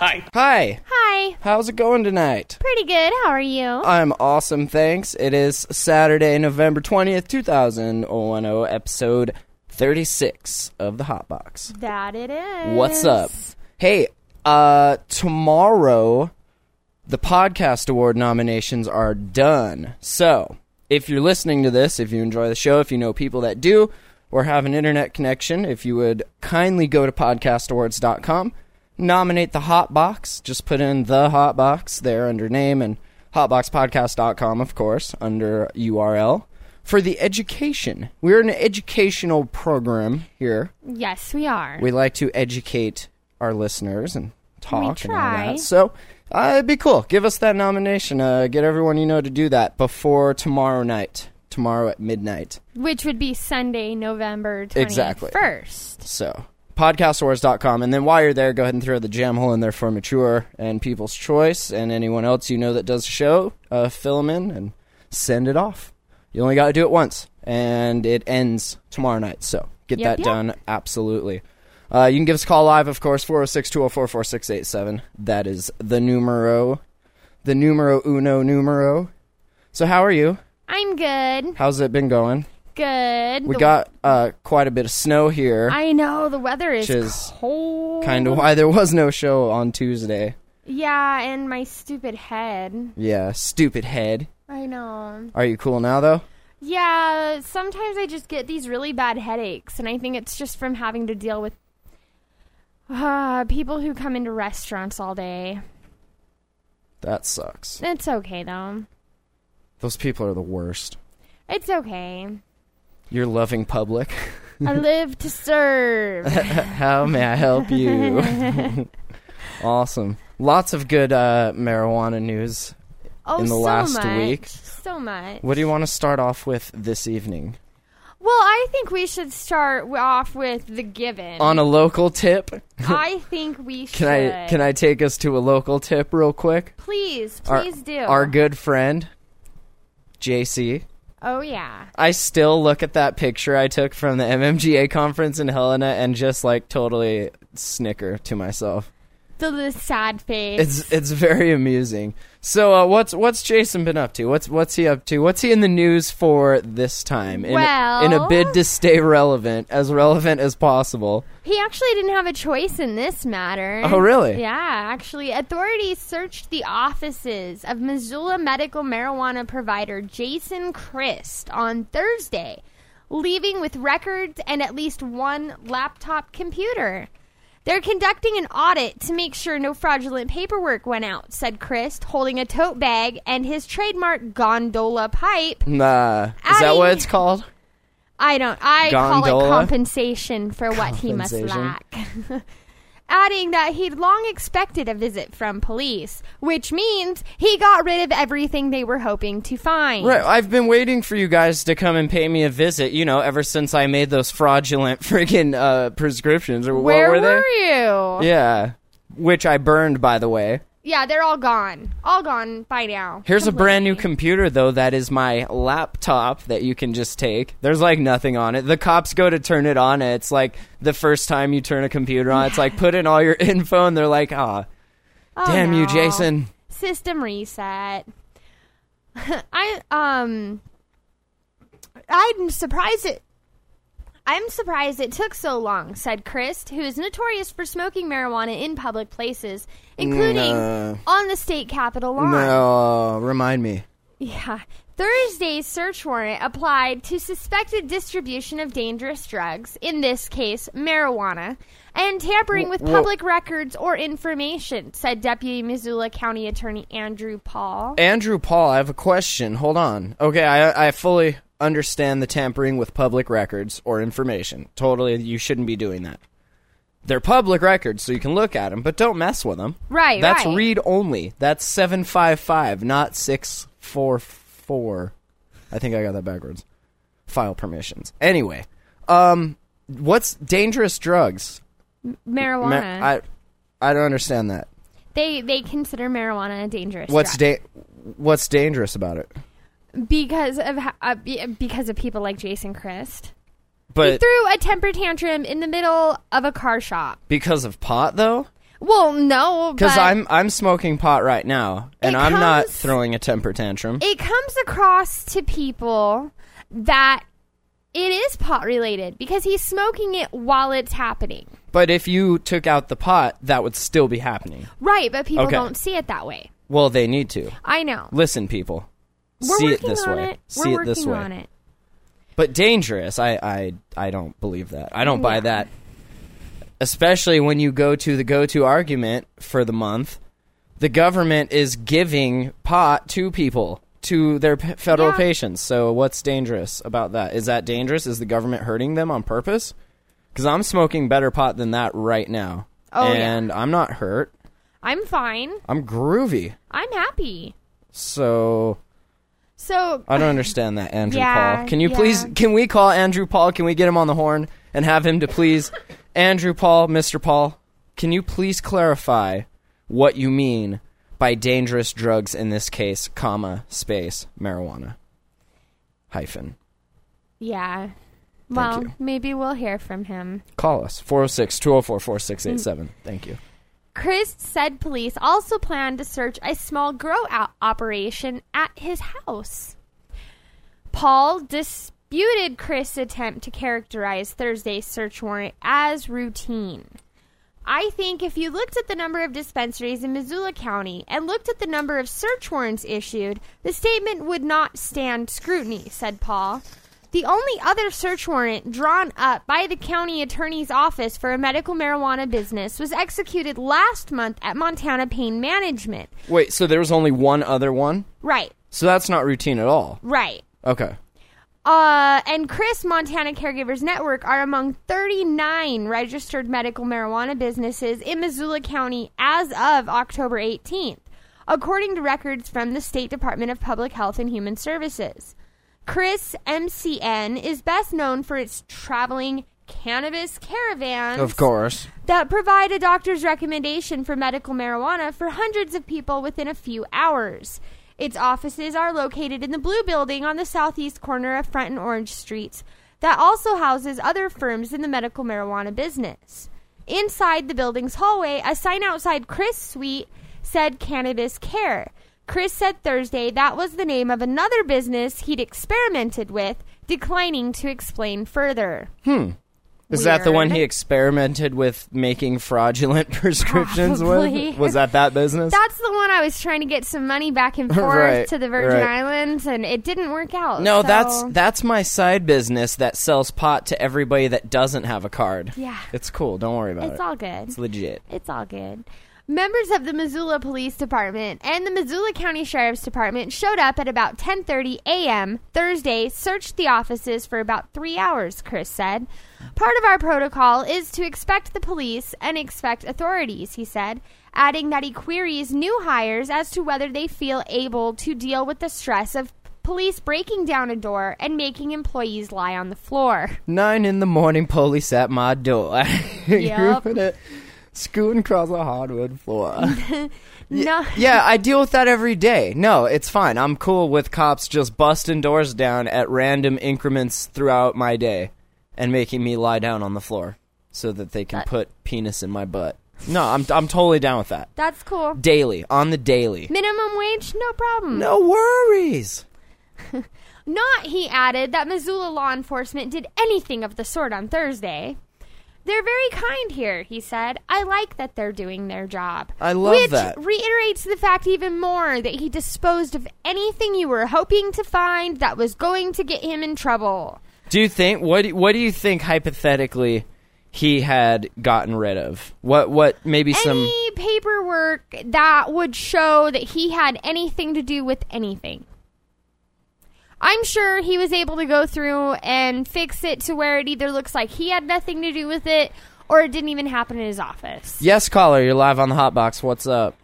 Hi. Hi, Hi. how's it going tonight? Pretty good. How are you? I'm awesome, thanks. It is Saturday, November 20th, 2010, episode 36 of the Hot Box. that it is. What's up? Hey, uh, tomorrow the podcast award nominations are done. So, if you're listening to this, if you enjoy the show, if you know people that do, or have an internet connection, if you would kindly go to podcastawards.com, nominate the Hot Box. Just put in the Hot Box there under name and hotboxpodcast.com, of course, under URL. For the education, we're an educational program here. Yes, we are. We like to educate our listeners and talk and all that. So uh, it'd be cool. Give us that nomination. Uh, get everyone you know to do that before tomorrow night. Tomorrow at midnight. Which would be Sunday, November 21st. Exactly. First. So podcastawards.com. And then while you're there, go ahead and throw the Jamhole in there for Mature and People's Choice and anyone else you know that does the show. Uh, fill them in and send it off. You only got to do it once. And it ends tomorrow night. So get Yep, that yep. done. Absolutely. Uh, you can give us a call live, of course, 406 204 4687. That is the numero. The numero uno numero. So, how are you? I'm good. How's it been going? Good. We The- got uh, quite a bit of snow here. I know the weather is Which is cold. kind of why there was no show on Tuesday. Yeah, and my stupid head. Yeah, stupid head. I know. Are you cool now though? Yeah, sometimes I just get these really bad headaches, and I think it's just from having to deal with uh, people who come into restaurants all day. That sucks. It's okay though. Those people are the worst. It's okay. You're loving public. I live to serve. How may I help you? awesome. Lots of good uh, marijuana news. Oh, In the so last much, week. So much. What do you want to start off with this evening? Well, I think we should start off with the given. On a local tip? I think we should. Can I can I take us to a local tip real quick? Please, Our- please do. Our good friend JC. Oh yeah. I still look at that picture I took from the MMGA conference in Helena and just like totally snicker to myself. The, the sad face. It's it's very amusing. So uh, what's what's Jason been up to? What's what's he up to? What's he in the news for this time? In, Well- in a bid to stay relevant, as relevant as possible. He actually didn't have a choice in this matter. Oh, really? Yeah, actually, authorities searched the offices of Missoula medical marijuana provider Jason Christ on Thursday, leaving with records and at least one laptop computer. They're conducting an audit to make sure no fraudulent paperwork went out, said Christ, holding a tote bag and his trademark gondola pipe. Nah, is that what it's called? I don't. I call it compensation for what he must Compensation. lack. Adding that he'd long expected a visit from police, which means he got rid of everything they were hoping to find. Right, I've been waiting for you guys to come and pay me a visit. You know, ever since I made those fraudulent freaking uh, prescriptions. Or Where what were, were they? you? Yeah, which I burned, by the way. Yeah, they're all gone. All gone by now. Here's a brand new computer, though, that is my laptop that you can just take. There's like nothing on it. The cops go to turn it on, and it's like the first time you turn a computer on. It's like put in all your info, and they're like, ah, Oh, damn you. Jason. System reset. I um I'm surprised it I'm surprised it took so long, said Christ, who is notorious for smoking marijuana in public places, including No. on the state capitol lawn. No, remind me. Yeah. Thursday's search warrant applied to suspected distribution of dangerous drugs, in this case, marijuana, and tampering with Wh- wh- public records or information, said Deputy Missoula County Attorney Andrew Paul. Andrew Paul, I have a question. Hold on. Okay, I, I fully understand the tampering with public records or information. Totally, you shouldn't be doing that. They're public records, so you can look at them, but don't mess with them. Right, That's right. read only. That's 755, not 644. I think I got that backwards. File permissions. Anyway, um, what's dangerous drugs? Marijuana. Ma- I I don't understand that. they they consider marijuana a dangerous. What's drug. da- What's dangerous about it? Because of uh, because of people like Jason Christ. he But threw a temper tantrum in the middle of a car shop. because of pot, though, Well, no, because I'm I'm smoking pot right now, and I'm not throwing a temper tantrum. it comes across to people that it is pot related because he's smoking it while it's happening. but if you took out the pot, that would still be happening. Right, but people Okay. don't see it that way. Well, they need to I know. listen, people. We're see it this way. it. See it this way. it. But dangerous, I, I I don't believe that. I don't buy Yeah. that. Especially when you go to the go-to argument for the month, the government is giving pot to people to their p- federal Yeah. patients. So what's dangerous about that? Is that dangerous? Is the government hurting them on purpose? Because I'm smoking better pot than that right now, Oh, yeah. and I'm not hurt. I'm fine. I'm groovy. I'm happy. So So I don't understand that, Andrew Yeah, Paul. Can you yeah. please? Can we call Andrew Paul? Can we get him on the horn and have him to please, Andrew Paul, Mr. Paul? Can you please clarify what you mean by dangerous drugs in this case, comma space marijuana hyphen? yeah. Well, maybe we'll hear from him. Call us 406 204 4687. Thank you. Christ said police also plan to search a small grow out operation at his house. Paul disputed Christ's attempt to characterize Thursday's search warrant as routine. I think if you looked at the number of dispensaries in Missoula County and looked at the number of search warrants issued, the statement would not stand scrutiny, said Paul. The only other search warrant drawn up by the county attorney's office for a medical marijuana business was executed last month at Montana Pain Management. Wait, so there was only one other one? Right, So that's not routine at all. right. Okay. Uh, and Christ Montana Caregivers Network are among 39 registered medical marijuana businesses in Missoula County as of October 18th, according to records from the State Department of Public Health and Human Services. Christ MCN is best known for its traveling cannabis caravans Of course. that provide a doctor's recommendation for medical marijuana for hundreds of people within a few hours. Its offices are located in the Blue Building on the southeast corner of Front and Orange Streets, that also houses other firms in the medical marijuana business. Inside the building's hallway, a sign outside Christ's suite said Cannabis Care. Christ said Thursday that was the name of another business he'd experimented with, declining to explain further. Hmm. Is that the one he experimented with making fraudulent prescriptions Probably. with? Was that that business? That's the one I was trying to get some money back and forth Right, to the Virgin right. Islands, and it didn't work out. no, so- that's that's my side business that sells pot to everybody that doesn't have a card. Yeah. It's cool. Don't worry about It's it. It's all good. It's legit. It's all good. Members of the Missoula Police Department and the Missoula County Sheriff's Department showed up at about 10:30 a.m. Thursday, searched the offices for about 3 hours, Christ said. Part of our protocol is to expect the police and expect authorities, he said, adding that he queries new hires as to whether they feel able to deal with the stress of police breaking down a door and making employees lie on the floor. Nine in the morning, police at my door. Yep. Scooting across a hardwood floor. No. yeah, I deal with that every day. No, it's fine. I'm cool with cops just busting doors down at random increments throughout my day and making me lie down on the floor so that they can That- put penis in my butt. No, I'm I'm totally down with that. That's cool. Daily, on the daily. Minimum wage, no problem. No worries. Not, he added, that Missoula law enforcement did anything of the sort on Thursday. They're very kind here, he said. I like that they're doing their job. I love Which that. reiterates the fact even more that he disposed of anything you were hoping to find that was going to get him in trouble. Do you think what do- what do you think hypothetically he had gotten rid of? What what maybe some Any paperwork that would show that he had anything to do with anything. I'm sure he was able to go through and fix it to where it either looks like he had nothing to do with it or it didn't even happen in his office. Yes, caller, you're live on the hot box. What's up?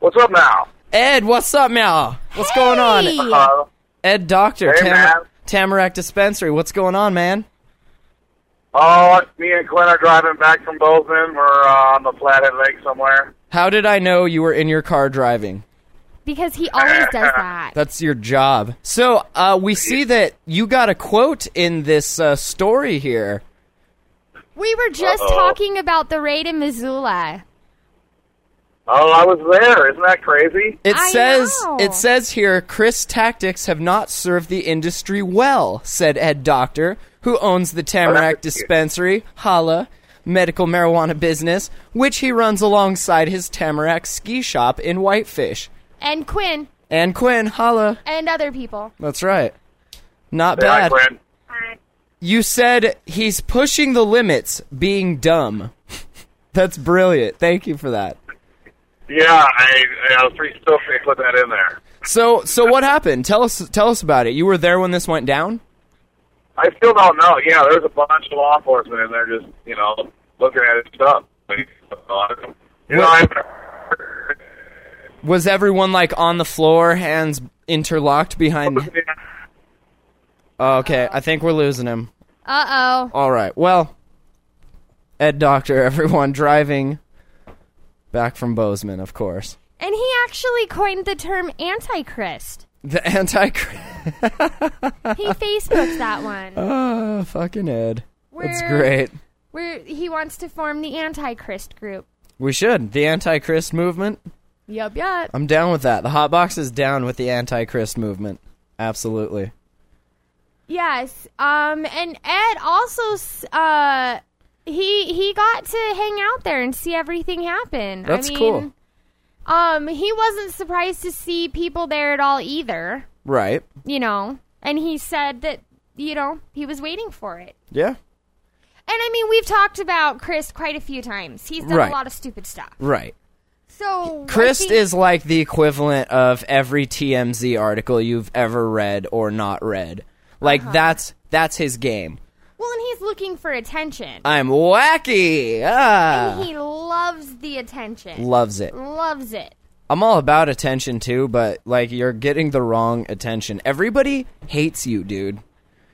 What's up Mal? Ed, what's up, Mal? What's going on? Hey! Uh, Ed Doctor, Hey, man. Tamarack Dispensary. What's going on, man? Oh, me and Quinn are driving back from Bozeman. We're uh, on the Flathead Lake somewhere. How did I know you were in your car driving? Because he always does that. That's your job. So, uh, we see that you got a quote in this uh, story here. We were just Uh-oh. talking about the raid in Missoula. Oh, I was there. Isn't that crazy? It I says know. it says here Christ tactics have not served the industry well, said Ed Doctor, who owns the Tamarack that's- Dispensary, Hala medical marijuana business, which he runs alongside his Tamarack ski shop in Whitefish. And Quinn And Quinn, Holla. and other people. That's right. Not Say hi, bad. Quinn. You said he's pushing the limits, being dumb. That's brilliant. Thank you for that. Yeah, I, I was pretty stoked they put that in there. So, so what happened? Tell us, tell us about it. You were there when this went down. I still don't know. Yeah, there's a bunch of law enforcement in there just, you know, looking at his stuff. You know, I, Was everyone like on the floor, hands interlocked behind? Oh, okay, I think we're losing him. Uh oh. All right. Well, Ed Doctor, everyone driving back from Bozeman, of course. And he actually coined the term antichrist. The anti. He Facebooked that one. Oh, fucking Ed. That's Where- great. Where he wants to form the antichrist group. We should. The Antichrist movement. Yup, yup. I'm down with that. The Hot Box is down with the Antichrist movement. Absolutely. Yes. Um. And Ed also, uh, he he got to hang out there and see everything happen. That's I mean, cool. Um. He wasn't surprised to see people there at all either. Right. You know. And he said that you know he was waiting for it. Yeah. And I mean, we've talked about Christ quite a few times. He's done Right. a lot of stupid stuff. Right. So Christ think- is like the equivalent of every TMZ article you've ever read or not read. Like Uh-huh. that's that's his game. well, and he's looking for attention. I'm wacky. Ah. he loves the attention. Loves it. loves it. I'm all about attention too, but like you're getting the wrong attention. Everybody hates you, dude.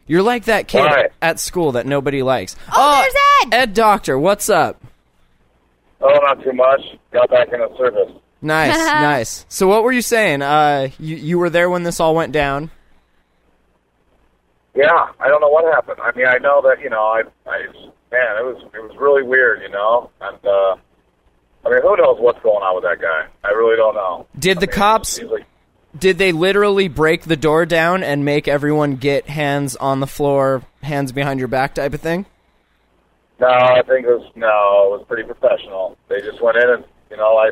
You're like that kid Right. at school that nobody likes. Oh, there's Ed! Ed Doctor, what's up? Oh, not too much. Got back in the service. Nice, nice. So what were you saying? Uh, you you were there when this all went down. Yeah, I don't know what happened. I mean, I know that you know, I, I, man, it was it was really weird, you know, and uh, I mean, who knows what's going on with that guy? I really don't know. Did the mean, cops? he's like- Did they literally break the door down and make everyone get hands on the floor, hands behind your back type of thing? No, I think it was no, it was pretty professional. They just went in and you know, I,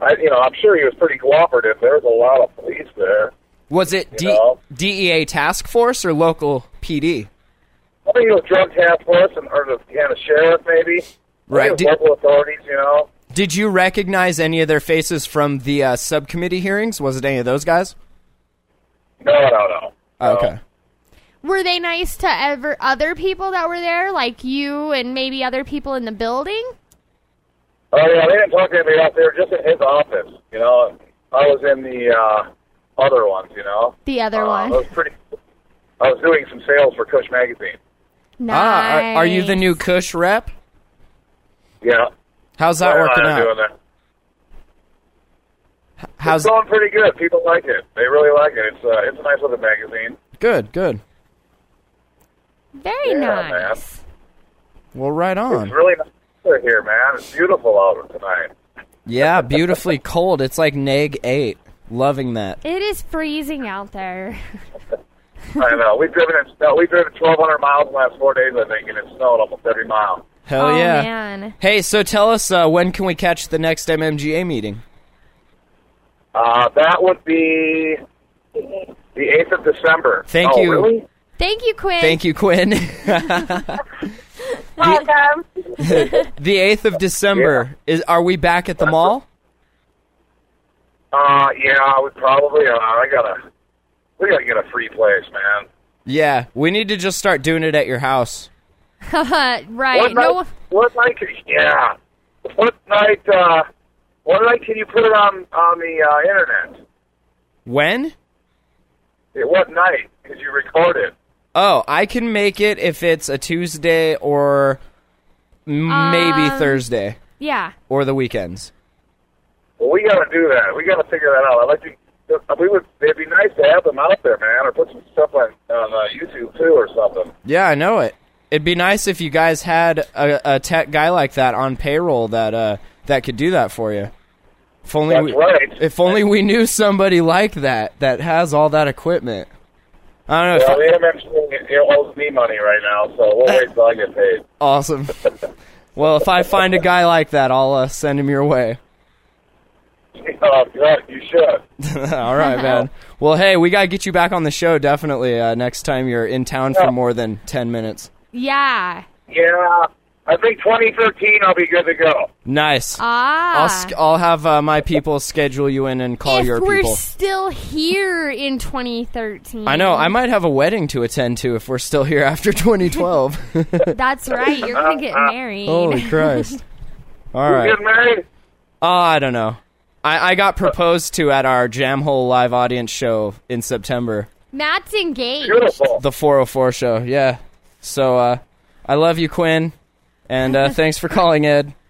I, you know, I'm sure he was pretty cooperative. There was a lot of police there. Was it D- know? DEA task force or local PD? I think it was drug task force and or the yeah, the sheriff maybe. Right. Did- local authorities, you know. Did you recognize any of their faces from the uh, subcommittee hearings? Was it any of those guys? No, no, no. Oh, No. okay. Were they nice to ever other people that were there, like you and maybe other people in the building? Oh yeah, they didn't talk to anybody out there, just in his office. You know, I was in the uh, other ones. You know, The other uh, one. I was pretty. I was doing some sales for Kush magazine. Nice. Ah, are, are you the new Kush rep? Yeah, How's that What am working I out? Doing that? How's It's going pretty good. People like it. They really like it. It's uh, it's a nice little magazine. good? Good. Very Yeah, nice. Well, right on. It's really nice weather here, man. It's beautiful out tonight. Yeah, beautifully cold. It's like neg eight. Loving that. It is freezing out there. I know. We've driven it. No, we've driven 1,200 miles in the last four days, I think, and it snowed almost every mile. Hell oh yeah. man. Hey, so tell us uh, when can we catch the next MMGA meeting? Uh, that would be the 8th of December. Thank oh, you. Really? Thank you, Quinn. Thank you, Quinn. Welcome. the eighth of December is. Are we back at the mall? Uh, yeah, we probably. are. I gotta. We gotta get a free place, man. Yeah, we need to just start doing it at your house. right. What No. night? What night? Can, yeah. What night? Uh, what night can you put it on on the uh, internet? When? what night? Could you record it? Oh, I can make it if it's a Tuesday or maybe Um, Thursday Yeah. or the weekends. Well, we got to do that. We got to figure that out. I'd like to. We would. It'd be nice to have them out there, man, or put some stuff on on uh, YouTube too, or something. Yeah, I know it. It'd be nice if you guys had a, a tech guy like that on payroll that uh that could do that for you. If only That's we, right. if only we knew somebody like that that has all that equipment. I don't know. Well, If the MMC it owes me money right now, so we'll wait till I get paid. awesome. well, if I find a guy like that, I'll uh, send him your way. Oh, God, you should. all right, man. Well, hey, we gotta get you back on the show definitely uh, next time you're in town for more than ten minutes. Yeah. Yeah, I think 2013 I'll be good to go. Nice. Ah. I'll sk- I'll have uh, my people schedule you in and call if your we're people. still here in 2013. I know. I might have a wedding to attend to if we're still here after 2012. That's right. You're gonna get married. Holy Christ! All You right. getting married? Oh, I don't know. I, I got proposed to at our Jamhole live audience show in September, Matt's engaged. Beautiful. the 404 show. Yeah. So uh, I love you, Quinn, and uh, thanks for calling, Ed.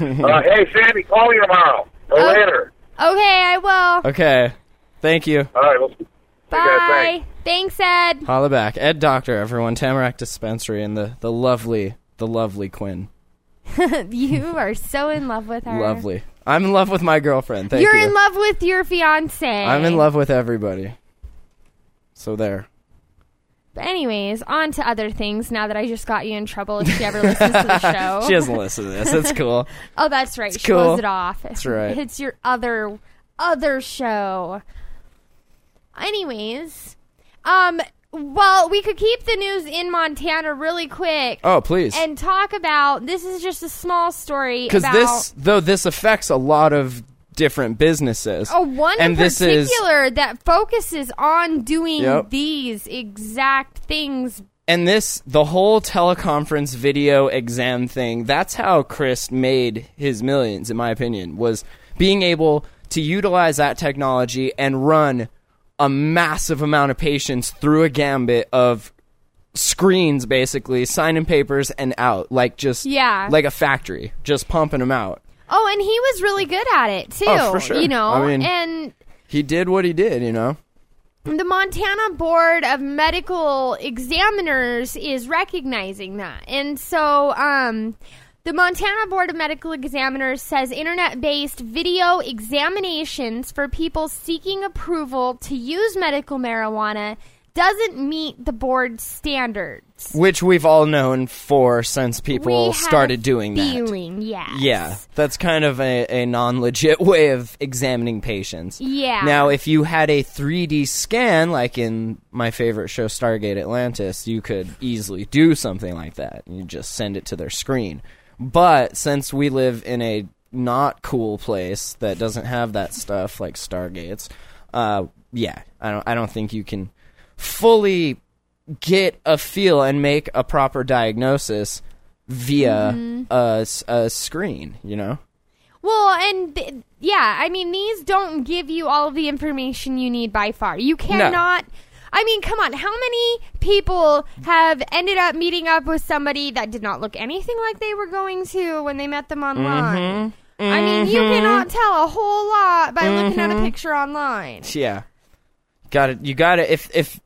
Uh, hey, Sandy, call me tomorrow or Oh. later. Okay, I will. Okay. Thank you. All right, well, see guys, Bye. thanks. Thanks, Ed. Holla back, Ed Doctor, everyone. Tamarack Dispensary and the the lovely, the lovely Quinn. you are so in love with her. Lovely. I'm in love with my girlfriend. Thank You're you. in love with your fiance. I'm in love with everybody. So there. But anyways, on to other things. Now that I just got you in trouble, if she ever listens to the show. She doesn't listen to this. It's cool. Oh, that's right. She cool. it off. That's right. It's your other other show. Anyways, um, well, we could keep the news in Montana really quick Oh, please. and talk about. This is just a small story Because this, though, this affects a lot of different businesses. Oh, one and in this is particular that focuses on doing Yep. these exact things. and this the whole teleconference video exam thing. That's how Christ made his millions, in my opinion, was being able to utilize that technology and run a massive amount of patients through a gambit of screens basically signing papers and out like just Yeah. like a factory just pumping them out Oh, and he was really good at it too. Oh, for sure. You know, I mean- and he did what he did you know the Montana Board of Medical Examiners is recognizing that. And so, um, the Montana Board of Medical Examiners says internet based video examinations for people seeking approval to use medical marijuana doesn't meet the board's which we've all known for since people started doing that feeling, yes. Yeah, that's kind of a, a non legit way of examining patients. Yeah. Now, if you had a 3D scan, like in my favorite show, Stargate Atlantis, you could easily do something like that. You just send it to their screen. But since we live in a not cool place that doesn't have that stuff like Stargates, uh, yeah, I don't, I don't think you can fully get a feel and make a proper diagnosis via Mm-hmm. a a screen, you know? Well, and th- yeah, I mean, these don't give you all of the information you need by far. You cannot. I mean, come on. How many people have ended up meeting up with somebody that did not look anything like they were going to when they met them online? Mm-hmm. I mean, you mm-hmm. cannot tell a whole lot by looking at a mm-hmm. picture online. Yeah. Got it. You got it. If, if,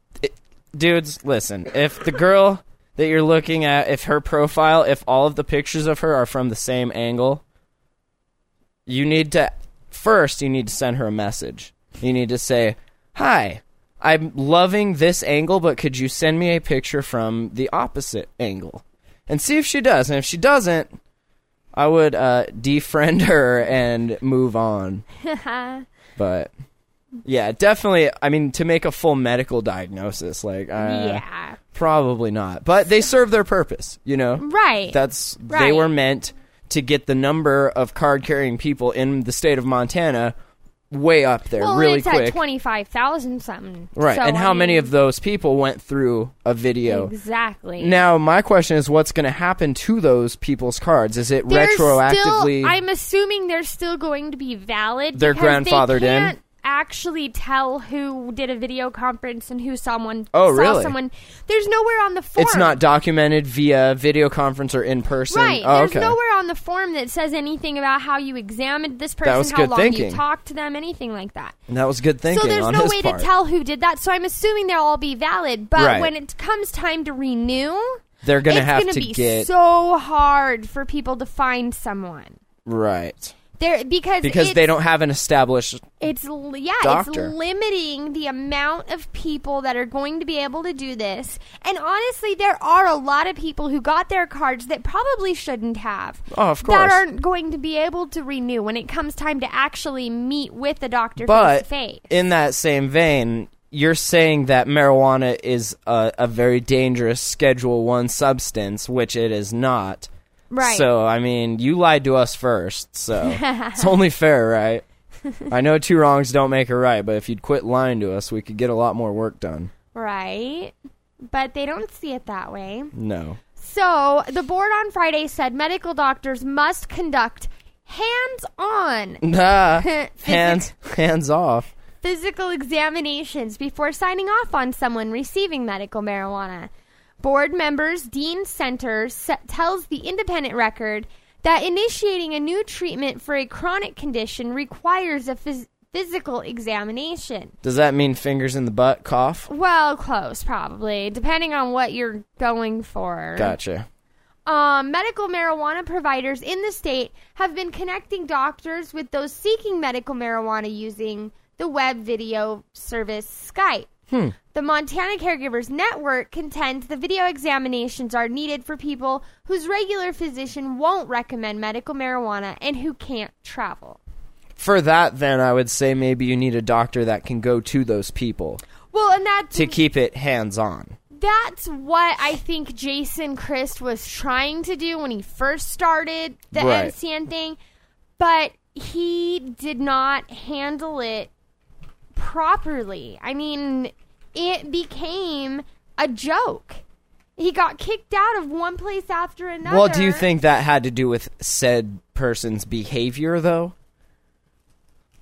dudes, listen, if the girl that you're looking at, if her profile, if all of the pictures of her are from the same angle, you need to, first, you need to send her a message. You need to say, Hi, I'm loving this angle, but could you send me a picture from the opposite angle? And see if she does. And if she doesn't, I would uh, defriend her and move on. but yeah, definitely. I mean, to make a full medical diagnosis, like uh, yeah. probably not. But they serve their purpose, you know. Right. That's they were meant to get the number of card carrying people in the state of Montana way up there, well, really it's quick. at 25,000 something. right. So, and I how many of those people went through a video? Exactly. Now, my question is, what's going to happen to those people's cards? Is it They're retroactively? Still, I'm assuming they're still going to be valid. They're because they grandfathered in? Actually tell who did a video conference and who someone Oh, saw really? someone. There's nowhere on the form. It's not documented via video conference or in person. Right. Oh, There's okay. nowhere on the form that says anything about how you examined this person, how long thinking. you talked to them, anything like that. And that was good thinking so there's no way part. to tell who did that. So I'm assuming they'll all be valid. But Right. when it comes time to renew, They're gonna it's have gonna to be get so hard for people to find someone. right There because because they don't have an established. It's yeah, Doctor. it's limiting the amount of people that are going to be able to do this. And honestly, there are a lot of people who got their cards that probably shouldn't have. Oh, of course. That aren't going to be able to renew when it comes time to actually meet with the doctor face But to face. in that same vein, you're saying that marijuana is a, a very dangerous Schedule One substance, which it is not. Right. So I mean, you lied to us first, so it's only fair, right? I know two wrongs don't make a right, but if you'd quit lying to us, we could get a lot more work done. Right. But they don't see it that way. No. So the board on Friday said medical doctors must conduct hands on Nah. hands hands off. physical examinations before signing off on someone receiving medical marijuana. Board members Dean Center tells the Independent Record that initiating a new treatment for a chronic condition requires a phys- physical examination. Does that mean fingers in the butt cough? Well, close probably, depending on what you're going for. Gotcha. Um, medical marijuana providers in the state have been connecting doctors with those seeking medical marijuana using the web video service Skype. Hmm. The Montana Caregivers Network contends the video examinations are needed for people whose regular physician won't recommend medical marijuana and who can't travel. For that, then I would say maybe you need a doctor that can go to those people Well, and that's to keep it hands on. that's what I think Jason Christ was trying to do when he first started the Right. MCN thing, but he did not handle it properly. I mean, it became a joke. He got kicked out of one place after another. Well, do you think that had to do with said person's behavior, though?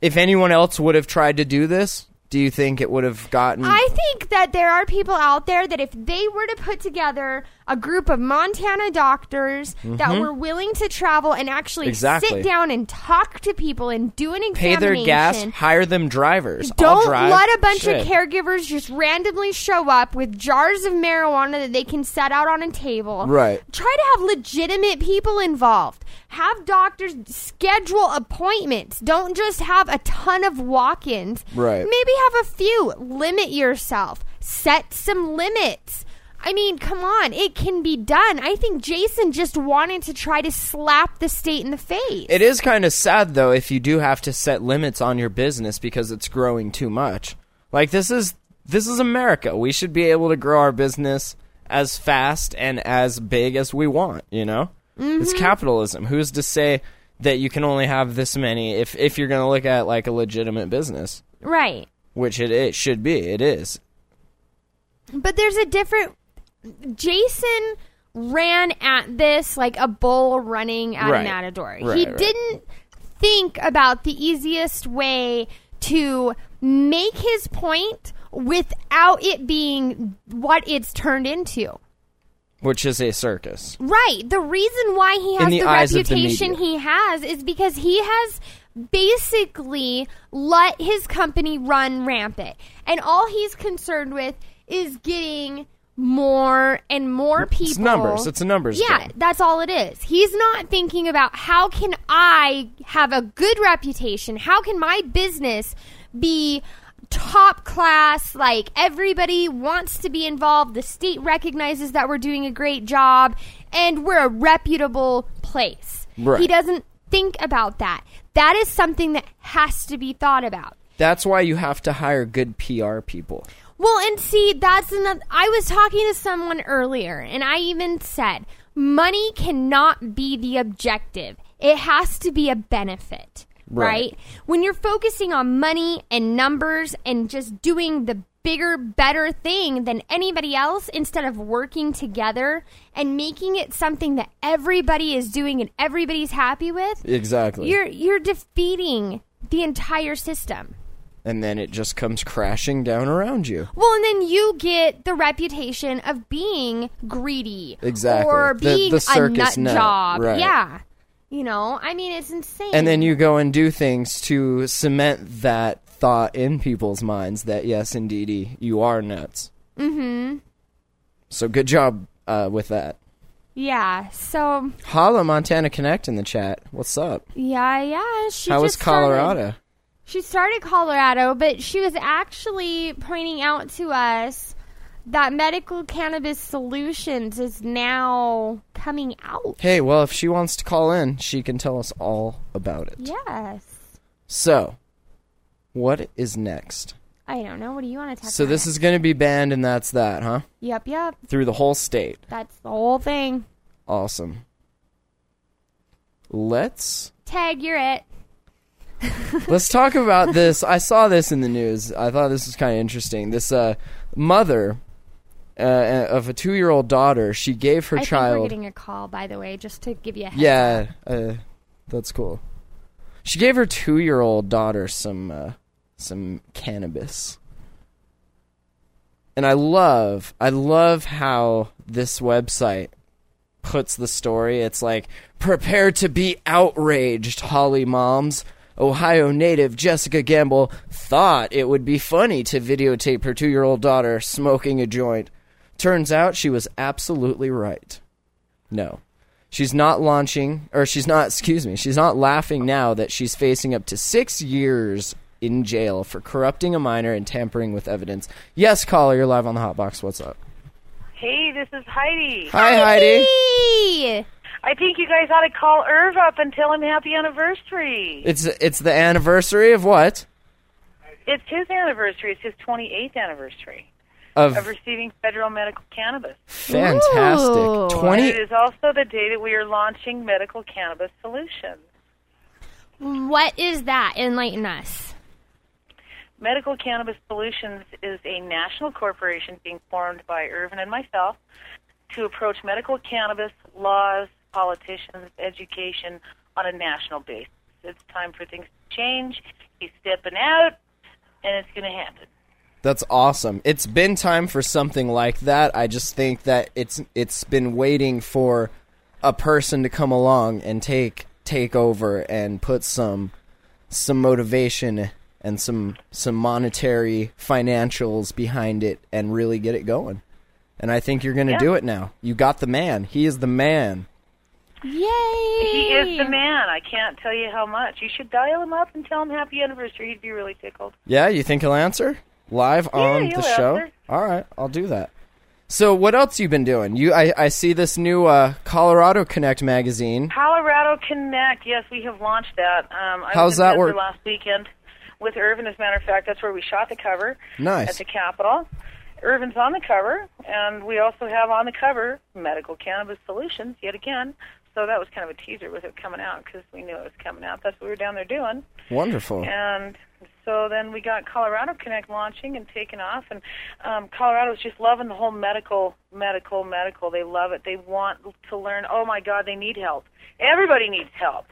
If anyone else would have tried to do this, do you think it would have gotten? I think that there are people out there that if they were to put together a group of Montana doctors that were willing to travel and actually Mm-hmm. Exactly. sit down and talk to people and do an examination. pay their gas, hire them drivers. Don't drive. let a bunch Shit. of caregivers just randomly show up with jars of marijuana that they can set out on a table. Right. Try to have legitimate people involved. Have doctors schedule appointments. Don't just have a ton of walk ins. Right. Maybe have a few. Limit yourself. Set some limits. I mean, come on. It can be done. I think Jason just wanted to try to slap the state in the face. It is kind of sad though if you do have to set limits on your business because it's growing too much. Like this is this is America. We should be able to grow our business as fast and as big as we want, you know? It's mm-hmm. capitalism. Who's to say that you can only have this many if if you're going to look at like a legitimate business, right. which it, it should be. It is. But there's a different. Jason ran at this like a bull running at Right. a matador. Right, he right. didn't think about the easiest way to make his point without it being what it's turned into. Which is a circus. Right. The reason why he has the the, of the reputation he has is because he has basically let his company run rampant. And all he's concerned with is getting more and more people. It's numbers. It's a numbers Yeah, game. that's all it is. He's not thinking about how can I have a good reputation? How can my business be top class? Like everybody wants to be involved. The state recognizes that we're doing a great job and we're a reputable place. Right. He doesn't think about that. That is something that has to be thought about. That's why you have to hire good PR people. Well, and see, that's another. I was talking to someone earlier, and I even said money cannot be the objective. It has to be a benefit, Right. right? When you're focusing on money and numbers and just doing the bigger, better thing than anybody else instead of working together and making it something that everybody is doing and everybody's happy with, Exactly. you're you're defeating the entire system. And then it just comes crashing down around you. Well, and then you get the reputation of being greedy, Exactly. or being the a circus nut nut, job. right. Yeah, you know, I mean, it's insane. And then you go and do things to cement that thought in people's minds that yes, indeedy, you are nuts. Mm-hmm. So good job uh, with that. yeah. So Holla Montana Connect in the chat. What's up? yeah, yeah. She How was just started- Colorado? She started Colorado, but she was actually pointing out to us that medical cannabis solutions is now coming out. Hey, well, if she wants to call in, she can tell us all about it. Yes. So, what is next? I don't know. What do you want to talk So about? So, this is going to be banned, and that's that, huh? Yep, yep. Through the whole state. That's the whole thing. Awesome. Let's Tag, you're it. Let's talk about this. I saw this in the news. I thought this was kind of interesting. This uh, mother uh, of a two-year-old daughter, she gave her I think child. we're getting a call, by the way, just to give you a heads Yeah, up. uh, that's cool. She gave her two-year-old daughter some uh, some cannabis, and I love I love how this website puts the story. It's like prepare to be outraged, Holly moms. Ohio native Jessica Gamble thought it would be funny to videotape her two-year-old daughter smoking a joint. Turns out she was absolutely right. No. She's not launching, or she's not, excuse me, she's not laughing now that she's facing up to six years in jail for corrupting a minor and tampering with evidence. Yes, caller, you're live on the Hotbox. What's up? Hey, this is Heidi. Hi, Heidi. Hey! I think you guys ought to call Irv up and tell him happy anniversary. It's it's the anniversary of what? It's his anniversary. It's his 28th anniversary Of of receiving federal medical cannabis. fantastic. Ooh. And Twenty. it is also the day that we are launching medical cannabis solutions. What is that? Enlighten us. Medical Cannabis Solutions is a national corporation being formed by Irvin and myself to approach medical cannabis laws, politicians, education on a national basis. It's time for things to change. He's stepping out, and it's going to happen. That's awesome. It's been time for something like that. I just think that it's it's been waiting for a person to come along and take take over and put some some motivation and some some monetary financials behind it and really get it going. And I think you're going to Yeah. do it now. You got the man. He is the man. Yay! He is the man. I can't tell you how much. You should dial him up and tell him happy anniversary. He'd be really tickled. Yeah, you think he'll answer live on he'll the show? answer. All right, I'll do that. So, what else you been doing? You, I, I see this new uh, Colorado Connect magazine. Colorado Connect. Yes, we have launched that. Um, I How's was that Denver work? last weekend with Irvin. As a matter of fact, that's where we shot the cover Nice at the Capitol. Irvin's on the cover, and we also have on the cover Medical Cannabis Solutions yet again. So that was kind of a teaser with it coming out because we knew it was coming out. That's what we were down there doing. Wonderful. And so then we got Colorado Connect launching and taking off, and um, Colorado's just loving the whole medical, medical, medical. They love it. They want to learn. Oh my God, they need help. Everybody needs help.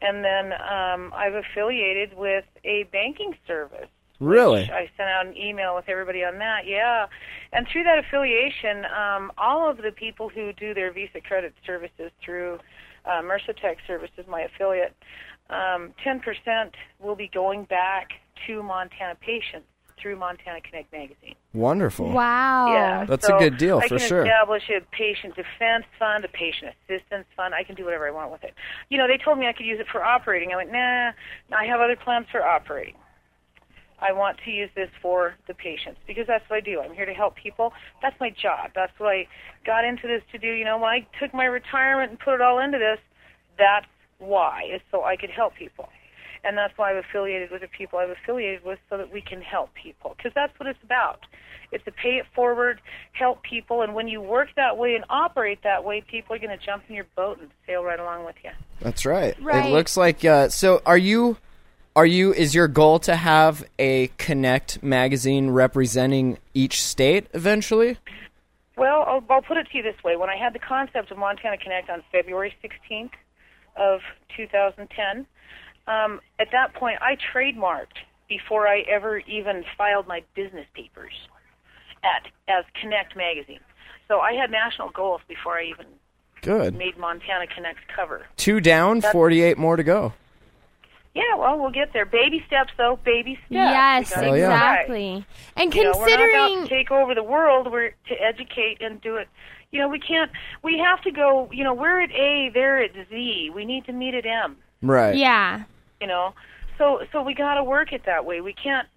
And then um, I've affiliated with a banking service. Really? I sent out an email with everybody on that. Yeah, and through that affiliation, um, all of the people who do their Visa credit services through uh, Mercatech Services, my affiliate, um, 10% will be going back to Montana patients through Montana Connect magazine. Wonderful. Wow. Yeah, That's so a good deal, I for sure. I can sure. establish a patient defense fund, a patient assistance fund. I can do whatever I want with it. You know, they told me I could use it for operating. I went, nah, I have other plans for operating. I want to use this for the patients because that's what I do. I'm here to help people. That's my job. That's what I got into this to do. You know, when I took my retirement and put it all into this, that's why, is so I could help people. And that's why I've affiliated with the people I've affiliated with so that we can help people. Because that's what it's about. It's to pay it forward, help people, and when you work that way and operate that way, people are going to jump in your boat and sail right along with you. That's right. Right. It looks like. Uh, so, are you? Are you? Is your goal to have a Connect magazine representing each state eventually? Well, I'll, I'll put it to you this way. When I had the concept of Montana Connect on February 16th of 2010, um, at that point I trademarked before I ever even filed my business papers at as Connect magazine. So I had national goals before I even Good. made Montana Connect's cover. Two down, That's- 48 more to go. Yeah, well, we'll get there. Baby steps, though. Baby steps. Yes, We gotta Hell yeah. exactly. And You know, we're not considering out to take over the world. We're to educate and do it. You know, we can't. We have to go. You know, we're at A, they're at Z. We need to meet at M. Right. yeah. You know, so so we got to work it that way. We can't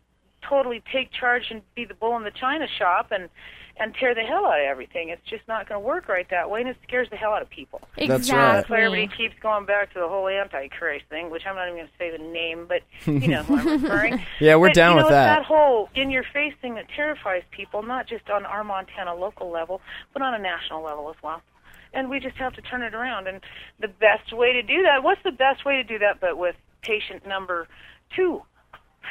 totally take charge and be the bull in the china shop and and tear the hell out of everything. It's just not going to work right that way, and it scares the hell out of people. That's right. Exactly. That's why everybody keeps going back to the whole Antichrist thing, which I'm not even going to say the name, but you know who I'm referring. Yeah, we're But, down you know, with that. that whole in-your-face thing that terrifies people, not just on our Montana local level, but on a national level as well. And we just have to turn it around. And the best way to do that, what's the best way to do that but with patient number two?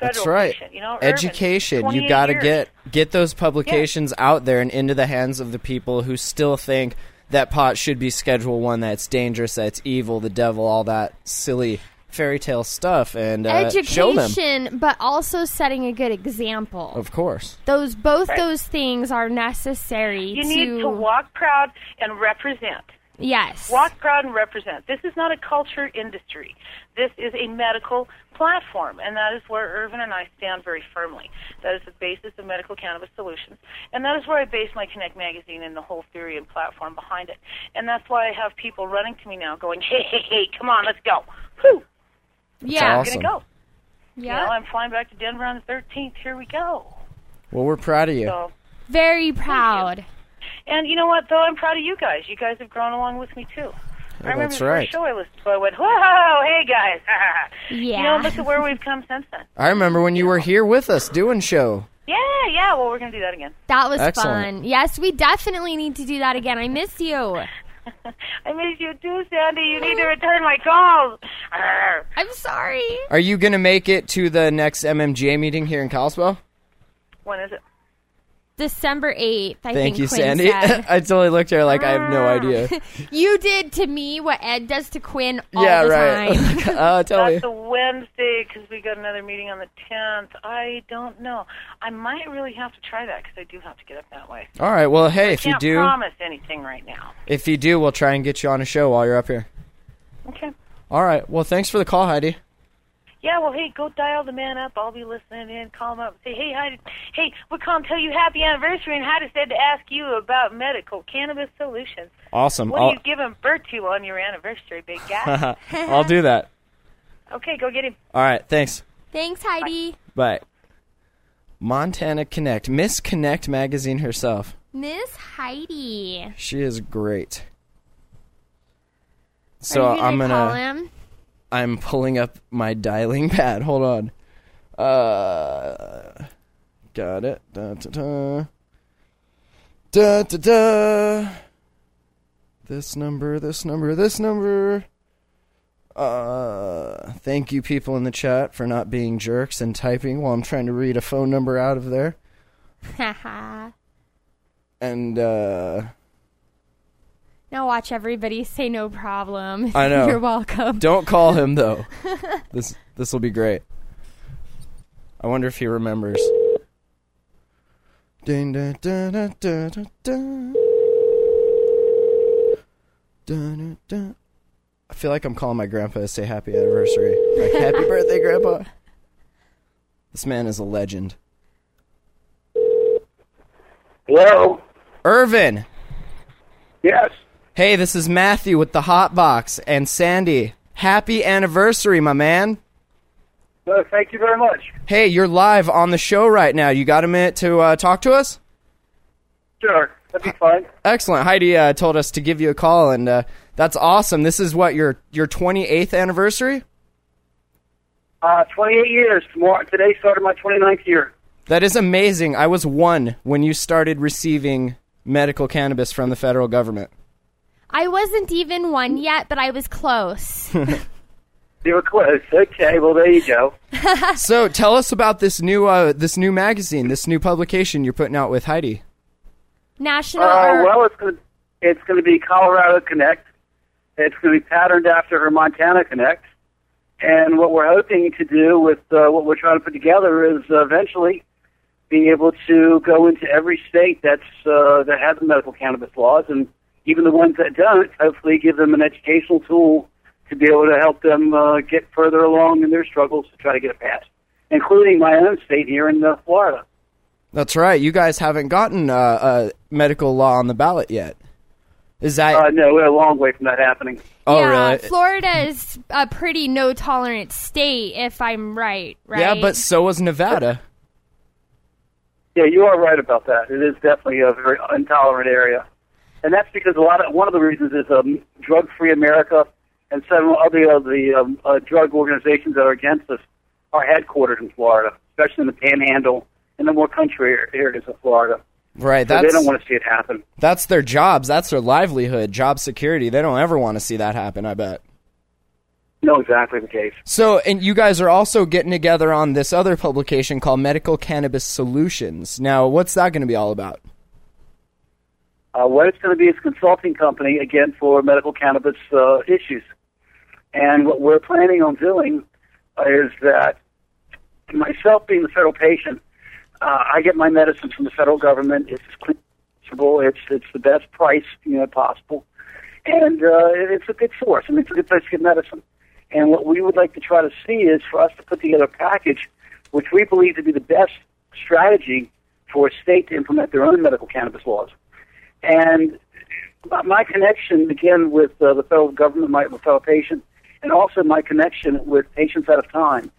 Federal That's right. patient, you know, Irvin, Education. You got to get get those publications out there and into the hands of the people who still think that pot should be Schedule One. That's dangerous. That's evil. The devil. All that silly fairy tale stuff. And uh, show them. Education, but also setting a good example. Of course. those both Right. those things are necessary You to, need to walk proud and represent. Yes Walk proud and represent. This is not a culture industry. This is a medical platform, and that is where Irvin and I stand very firmly. That is the basis of medical cannabis solutions, and that is where I base my Connect magazine and the whole theory and platform behind it. And that's why I have people running to me now, going, "Hey, hey, hey, come on, let's go!" Whew, yeah awesome. gonna go. yeah You know, I'm flying back to Denver on the 13th. Here we go. Well, we're proud of you. So. very proud And you know what, though? I'm proud of you guys. You guys have grown along with me, too. Oh, I remember that's the right. first show I listened to, I went, whoa, hey, guys. yeah You know, look at where we've come since then. I remember when you were here with us doing show. Yeah, yeah, well, we're going to do that again. that was Excellent. fun yes we definitely need to do that again i miss you I miss you, too, Sandy. You need to return my calls. I'm sorry Are you going to make it to the next MMGA meeting here in Kalispell? When is it? December 8th i Thank think you, Quinn Sandy. said. I totally looked at her like I have no idea. you did to me what ed does to quinn all yeah, the right. time uh, tell me. That's a Wednesday because we got another meeting on the 10th. I don't know. I might really have to try that because I do have to get up that way. All right. Well, hey, if you Can't do, promise anything right now. if you do, we'll try and get you on a show while you're up here. Okay. All right. Well, thanks for the call, Heidi. Yeah, well, hey, go dial the man up. I'll be listening in. Call him up. And say, hey, Heidi, hey, we're calling to tell you happy anniversary, and Heidi said to ask you about medical cannabis solutions. Awesome. What I'll, are you giving birth to on your anniversary, big guy? I'll do that. okay, go get him. All right. Thanks. thanks heidi Bye. Montana Connect, Miss Connect magazine herself. miss heidi She is great. So Are you gonna I'm gonna. I'm pulling up my dialing pad. Hold on. Uh, got it. Da, da, da. Da, da, da. This number, this number, this number. Uh, thank you, people in the chat, for not being jerks and typing while I'm trying to read a phone number out of there. Haha. And, uh, now watch everybody say no problem. I know. You're welcome. don't call him, though. this this will be great. I wonder if he remembers. Ding, da, da, da, da, da, da. Da, da, da. I feel like I'm calling my grandpa to say happy anniversary. Like, happy birthday, grandpa. This man is a legend. Hello. Irvin! Yes. Hey, this is Matthew with the Hot Box and Sandy. Happy anniversary, my man. Uh, thank you very much. Hey, you're live on the show right now. You got a minute to uh, talk to us? Sure. That'd be fine. Excellent. Heidi uh, told us to give you a call, and uh, that's awesome. This is what your your 28th anniversary. Uh, 28 years. Tomorrow, today started my 29th year. That is amazing. I was one when you started receiving medical cannabis from the federal government. I wasn't even one yet, but I was close. You were close. Okay, well, there you go. so, tell us about this new uh, this new magazine, this new publication you're putting out with Heidi. National. Uh, well, it's going to it's going to be Colorado Connect. It's going to be patterned after her Montana Connect. And what we're hoping to do with uh, what we're trying to put together is uh, eventually be able to go into every state that's uh, that has medical cannabis laws, and even the ones that don't, hopefully give them an educational tool to be able to help them uh, get further along in their struggles to try to get it passed, including my own state here in uh, Florida. That's right. You guys haven't gotten uh, a medical law on the ballot yet. Is that? Uh, no, we're a long way from that happening. oh, yeah, really? Florida is a pretty no tolerant state, if I'm right. Right? Yeah, but so was Nevada. Yeah, you are right about that. It is definitely a very intolerant area, and that's because a lot of one of the reasons is um, drug-free America and several other of the um, uh, drug organizations that are against us are headquartered in Florida, especially in the Panhandle and the more country areas of Florida. Right. So That's they don't want to see it happen. that's their jobs. That's their livelihood. Job security. They don't ever want to see that happen. I bet. No, exactly the case. So, and you guys are also getting together on this other publication called Medical Cannabis Solutions. Now, what's that going to be all about? Uh, what it's going to be is a consulting company again for medical cannabis uh, issues. And what we're planning on doing is that myself being the federal patient, uh, I get my medicine from the federal government. It's clean, it's it's the best price you know possible, and uh, it's a good source. I mean, it's a good place to get medicine. And what we would like to try to see is for us to put together a package, which we believe to be the best strategy for a state to implement their own medical cannabis laws. And my- connection again with uh, the federal government, my my fellow patient, and also my connection with Patients Out of Time.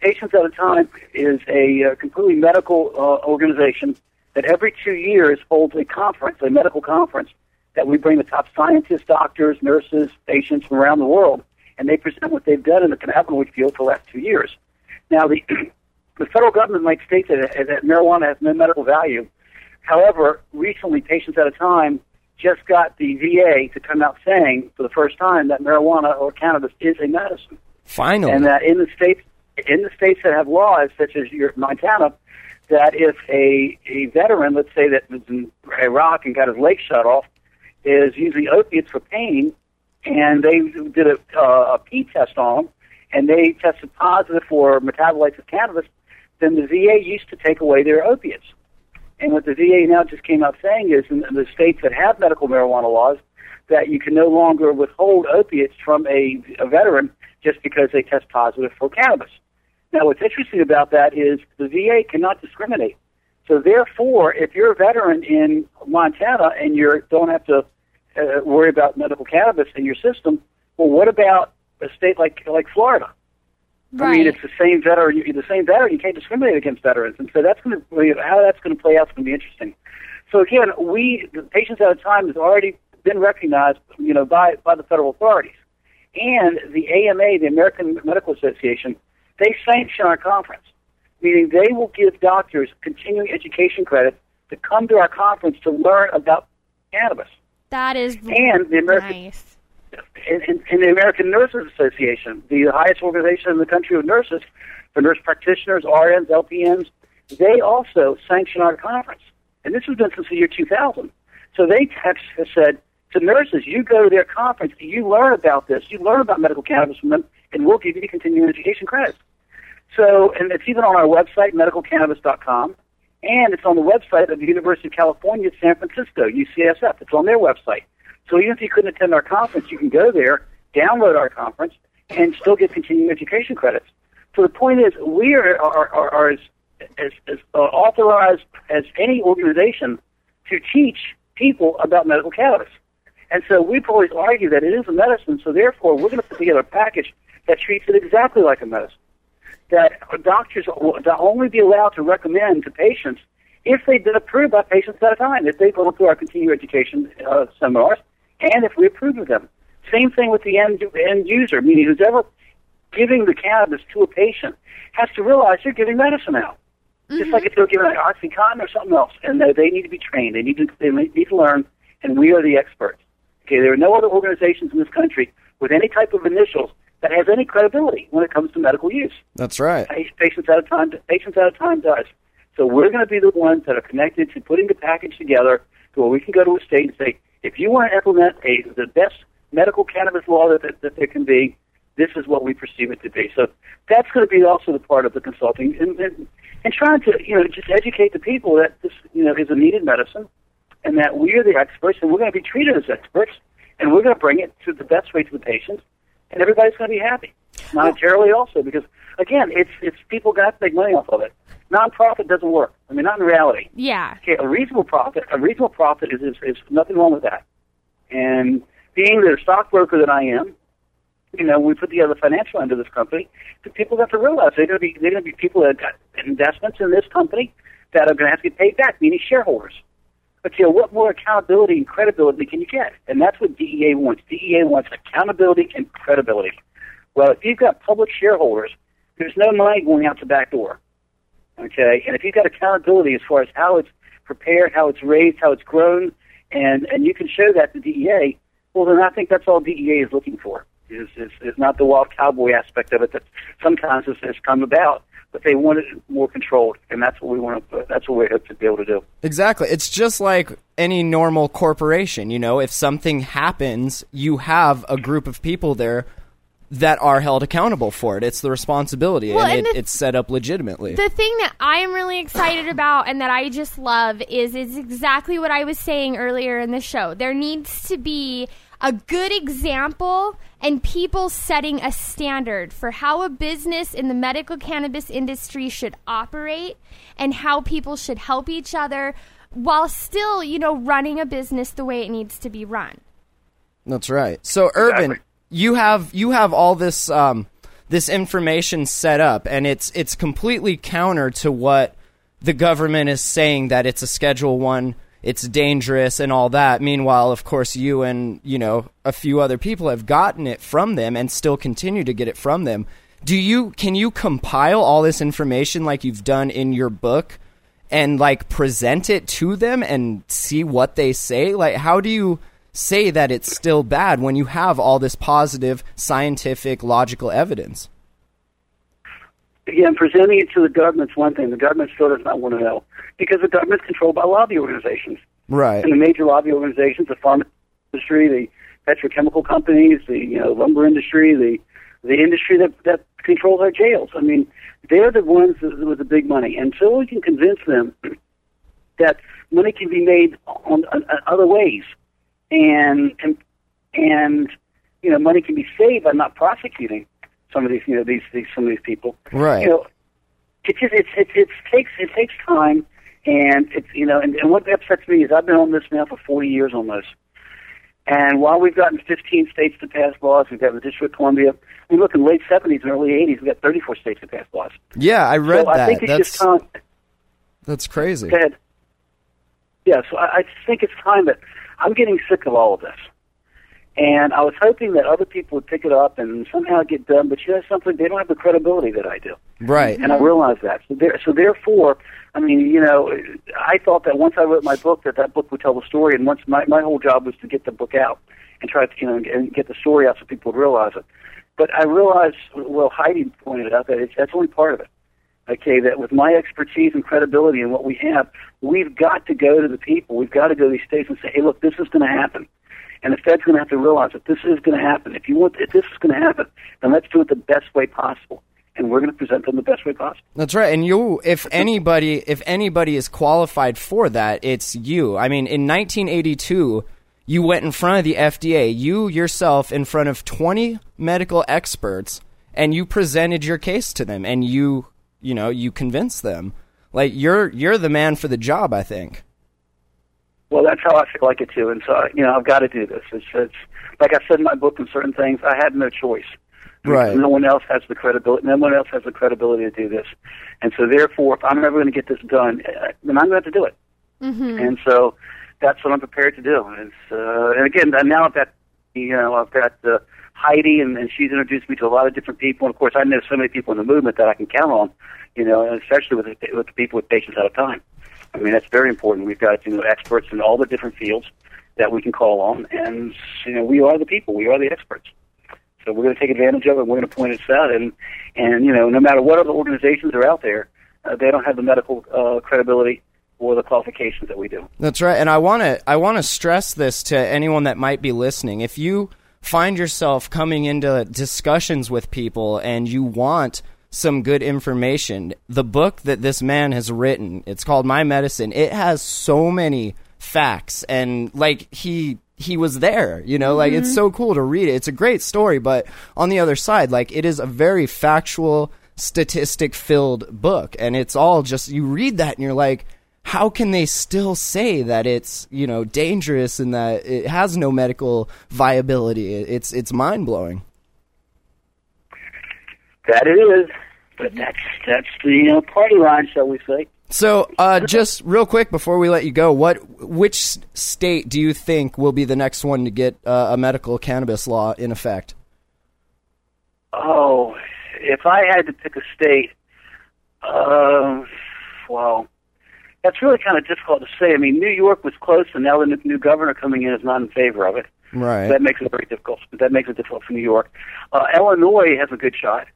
Patients Out of Time is a uh, completely medical uh, organization that every two years holds a conference, a medical conference, that we bring the top scientists, doctors, nurses, patients from around the world, and they present what they've done in the cannabinoid field for the last two years. Now, the the federal government might state that, that marijuana has no medical value. However, recently, Patients Out of Time just got the VA to come out saying for the first time that marijuana or cannabis is a medicine, Finally. and that in the states in the states that have laws such as your Montana, that if a a veteran, let's say that was in Iraq and got his leg shut off, is using opiates for pain, and they did a, uh, a P test on them, and they tested positive for metabolites of cannabis, then the VA used to take away their opiates. And what the VA now just came out saying is in the states that have medical marijuana laws, that you can no longer withhold opiates from a, a veteran just because they test positive for cannabis. Now, what's interesting about that is the VA cannot discriminate. So, therefore, if you're a veteran in Montana and you don't have to uh, worry about medical cannabis in your system, well, what about a state like like Florida? I mean, it's the same veteran. You, the same veteran. You can't discriminate against veterans, and so that's going to how that's going to play out is going to be interesting. So again, we the Patients Out of Time has already been recognized, you know, by by the federal authorities, and the AMA, the American Medical Association, they sanction our conference, meaning they will give doctors continuing education credit to come to our conference to learn about cannabis. that is And the American nice. In, in, in the American Nurses Association, the highest organization in the country of nurses, for nurse practitioners, RNs, LPNs, they also sanction our conference. And this has been since the year 2000. So they have said to nurses, you go to their conference, you learn about this, you learn about medical cannabis from them, and we'll give you the continuing education credits. So, and it's even on our website, medicalcannabis.com, and it's on the website of the University of California, San Francisco, UCSF. It's on their website. So even if you couldn't attend our conference, you can go there, download our conference, and still get continuing education credits. So the point is, we are, are, are, are as, as, as uh, authorized as any organization to teach people about medical cannabis. And so we've always argued that it is a medicine, so therefore we're going to put together a package that treats it exactly like a medicine. That doctors will only be allowed to recommend to patients if they've been approved by Patients Out of Time, if they've gone through our continuing education uh, seminars, and if we approve of them. Same thing with the end, end user, meaning who's ever giving the cannabis to a patient has to realize they're giving medicine out. Just like if they're giving an OxyContin or something else, and they, they need to be trained. They need to they need to learn, and we are the experts. Okay, there are no other organizations in this country with any type of initials that has any credibility when it comes to medical use. That's right. Patients Out of Time, Patients Out of Time does. So we're going to be the ones that are connected to putting the package together to where we can go to a state and say, if you want to implement a the best medical cannabis law that, that, that there can be, This is what we perceive it to be. So that's going to be also the part of the consulting and, and, and trying to, you know, just educate the people that this, you know, is a needed medicine and that we are the experts and we're going to be treated as experts and we're going to bring it to the best way to the patients and everybody's going to be happy monetarily also because again, it's it's people got to make money off of it. Nonprofit doesn't work. I mean, not in reality. Yeah. Okay, a reasonable profit, a reasonable profit is, is, is nothing wrong with that. And being the stockbroker that I am, you know, we put together the financial end of this company. The people have to realize they're going to be they're going to be people that got investments in this company that are going to have to get paid back, meaning shareholders. But you know, what more accountability and credibility can you get? And that's what DEA wants. DEA wants accountability and credibility. Well, if you've got public shareholders, there's no money going out the back door. Okay, and if you've got accountability as far as how it's prepared, how it's raised, how it's grown, and and you can show that to DEA, well, then I think that's all DEA is looking for. Is is, is not the wild cowboy aspect of it that sometimes has, has come about, but they want it more controlled, and that's what we want to. That's what we hope to be able to do. Exactly. It's just like any normal corporation. You know, if something happens, you have a group of people there that are held accountable for it. It's the responsibility, Well, and, and it, the- it's set up legitimately. The thing that I am really excited about and that I just love is is exactly what I was saying earlier in the show. There needs to be a good example and people setting a standard for how a business in the medical cannabis industry should operate and how people should help each other while still, you know, running a business the way it needs to be run. That's right. So, Irvin, you have you have all this um, this information set up, and it's it's completely counter to what the government is saying that it's a Schedule One, it's dangerous, and all that. Meanwhile, of course, you and you know a few other people have gotten it from them, and still continue to get it from them. Do you can you compile all this information like you've done in your book? and like present it to them and see what they say? Like, how do you say that it's still bad when you have all this positive, scientific, logical evidence? Again, presenting it to the government's one thing. The government still does not want to know because the government's controlled by lobby organizations. Right. And the major lobby organizations, the pharma industry, the petrochemical companies, the you know lumber industry, the the industry that that controls our jails. I mean, they're the ones with the big money. And so we can convince them that money can be made on, on, on other ways, and and and you know money can be saved by not prosecuting some of these you know these, these some of these people. Right. You know, it just it's it, it takes it takes time, and it's you know and, and what upsets me is I've been on this now for 40 years almost. And while we've gotten 15 states to pass laws, we've got the District of Columbia. We look in late 70s and early 80s, we've got 34 states to pass laws. Yeah, I read so I think it's that's just time. that's crazy. Go ahead. Yeah, so I, I think it's time that I'm getting sick of all of this. And I was hoping that other people would pick it up and somehow get done, but you know something, they don't have the credibility that I do. Right. And I realize that. So, there, so therefore, I mean, you know, I thought that once I wrote my book, that that book would tell the story, and once my my whole job was to get the book out and try to, you know, and get the story out so people would realize it. But I realized, well, Heidi pointed out that it's, that's only part of it. Okay, that with my expertise and credibility and what we have, we've got to go to the people. We've got to go to these states and say, hey, look, this is going to happen. And the Fed's going to have to realize that this is going to happen. If you want, if this is going to happen, then let's do it the best way possible. And we're going to present them the best way possible. That's right. And you if anybody if anybody is qualified for that, it's you. I mean, in 1982, you went in front of the FDA, you yourself in front of 20 medical experts and you presented your case to them and you, you know, you convince them. Like you're you're the man for the job, I think. Well, that's how I feel like it too. And so, you know, I've got to do this. It's, it's like I said in my book and certain things, I had no choice. Right. No one else has the credibility. No one else has the credibility to do this. And so, therefore, if I'm ever going to get this done, uh, then I'm going to have to do it. Mm-hmm. And so, that's what I'm prepared to do. And, it's, uh, and again, now I've got, you know, I've got uh, Heidi, and, and she's introduced me to a lot of different people. And of course, I know so many people in the movement that I can count on. You know, especially with the, with the people with Patients Out of Time. I mean, that's very important. We've got you know experts in all the different fields that we can call on, and you know we are the people. We are the experts. So we're going to take advantage of it. We're going to point this out, and and you know no matter what other organizations are out there, uh, they don't have the medical uh, credibility or the qualifications that we do. That's right. And I want to I want to stress this to anyone that might be listening. If you find yourself coming into discussions with people and you want some good information. The book that this man has written, it's called My Medicine. It has so many facts and like he he was there, you know, like it's mm-hmm. so cool to read it. It's a great story, but on the other side, like it is a very factual, statistic filled book and it's all just you read that and you're like how can they still say that it's you know dangerous and that it has no medical viability? It's it's mind blowing. That it is. But that's that's the you know, party line, shall we say? So, uh, just real quick before we let you go, what which state do you think will be the next one to get uh, a medical cannabis law in effect? Oh, if I had to pick a state, uh, well, that's really kind of difficult to say. I mean, New York was close, and now the new governor coming in is not in favor of it. Right. That makes it very difficult. That makes it difficult for New York. Uh, Illinois has a good shot.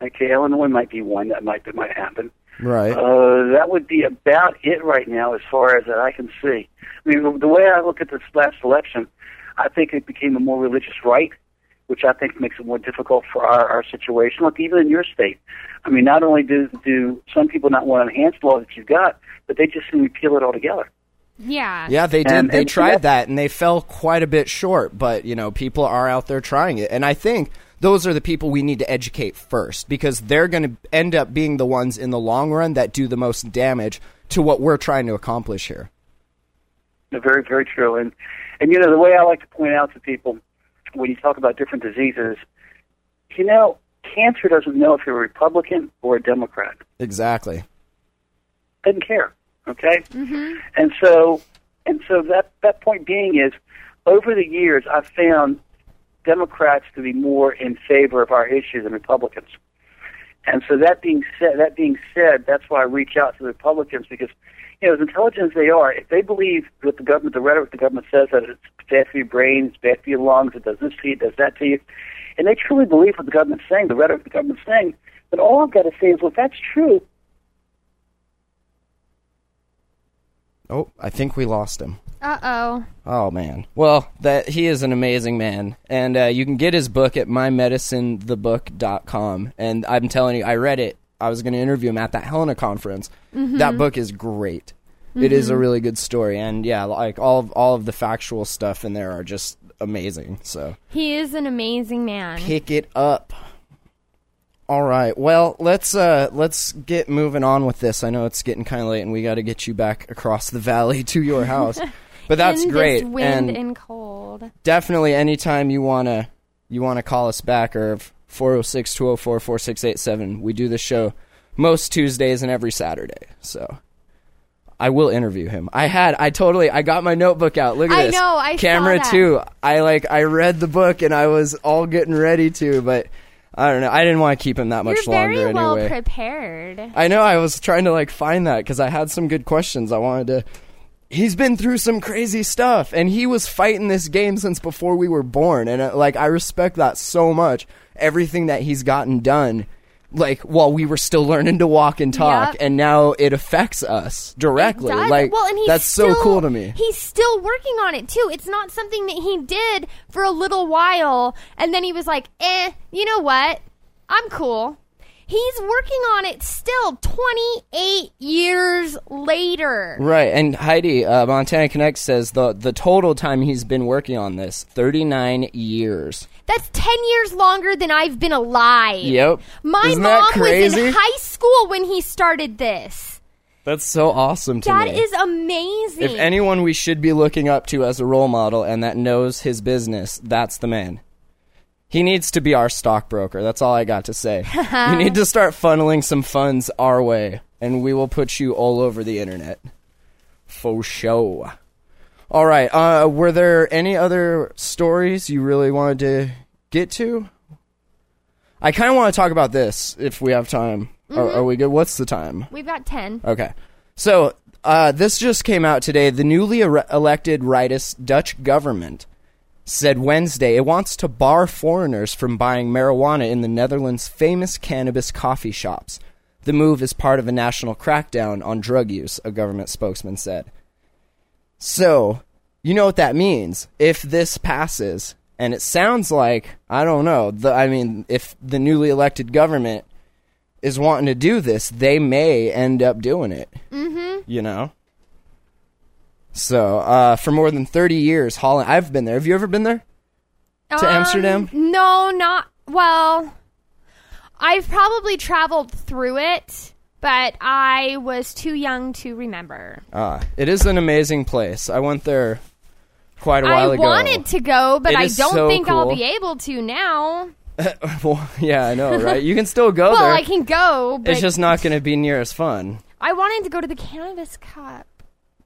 Okay, Illinois might be one that might that might happen. Right. Uh, that would be about it right now, as far as that I can see. I mean, the way I look at this last election, I think it became a more religious right, which I think makes it more difficult for our, our situation. Look, even in your state, I mean, not only do do some people not want to enhance the law that you've got, but they just repeal it altogether. Yeah. Yeah, they did. And- they and- tried that and they fell quite a bit short, but you know, people are out there trying it. And I think those are the people we need to educate first because they're going to end up being the ones in the long run that do the most damage to what we're trying to accomplish here. Very, very true. And and you know the way I like to point out to people when you talk about different diseases, you know, cancer doesn't know if you're a Republican or a Democrat. Exactly. Doesn't care. Okay. Mm-hmm. And so and so that that point being is, over the years I've found Democrats to be more in favor of our issues than Republicans. And so that being said, that being said, that's why I reach out to the Republicans because, you know, as intelligent as they are, if they believe that the government, the rhetoric the government says that it's bad for your brain, it's bad for your lungs, it does this to you, it does that to you, and they truly believe what the government's saying, the rhetoric the government's saying, then all I've got to say is, well, if that's true, Oh, I think we lost him. Uh oh. Oh man. Well, that he is an amazing man, and uh, you can get his book at mymedicineTheBook.com. And I'm telling you, I read it. I was going to interview him at that Helena conference. That book is great. It is a really good story, and yeah, like all of all of the factual stuff in there are just amazing. So He is an amazing man. pick it up. All right. Well, let's uh let's get moving on with this. I know it's getting kind of late, and we got to get you back across the valley to your house. But that's great. Wind and and cold. definitely anytime you wanna you wanna call us back or 406-204-4687. We do the show most Tuesdays and every Saturday. So I will interview him. I had I totally I got my notebook out. Look at I this. know, I saw Camera that. too. I like I read the book and I was all getting ready to, but I don't know. I didn't want to keep him that much You're longer very well anyway. prepared. I know I was trying to like find that because I had some good questions. I wanted to. He's been through some crazy stuff, and he was fighting this game since before we were born, and uh, like I respect that so much. Everything that he's gotten done, like while we were still learning to walk and talk, Yep. and now it affects us directly. Does. Like well, and he's that's still, so cool to me. He's still working on it too. It's not something that he did for a little while and then he was like, "Eh, you know what? I'm cool." He's working on it still 28 years later. Right, and Heidi uh, Montana Connect says the the total time he's been working on this thirty nine years. That's 10 years longer than I've been alive. Yep. My Isn't mom was in high school when he started this. That's so awesome to That me. is amazing. If anyone we should be looking up to as a role model and that knows his business, that's the man. He needs to be our stockbroker. That's all I got to say. you need to start funneling some funds our way, and we will put you all over the internet. For show. All right. Uh, were there any other stories you really wanted to get to? I kind of want to talk about this if we have time. Are, are we good? What's the time? We've got 10. Okay. So, uh, this just came out today. The newly elected rightist Dutch government said Wednesday it wants to bar foreigners from buying marijuana in the Netherlands' famous cannabis coffee shops. The move is part of a national crackdown on drug use, a government spokesman said. So, you know what that means. If this passes And it sounds like I don't know. The, I mean, if the newly elected government is wanting to do this, they may end up doing it. Mm-hmm. You know. So, uh, for more than thirty years, Holland. I've been there. Have you ever been there? To Amsterdam? Um, No, not well. I've probably traveled through it, but I was too young to remember. Ah, it is an amazing place. I went there quite a while I ago. I wanted to go, but It I don't so think I'll be able to now. well, yeah, I know, right? You can still go well, there. I can go, but it's just not going to be near as fun. I wanted to go to the Cannabis Cup.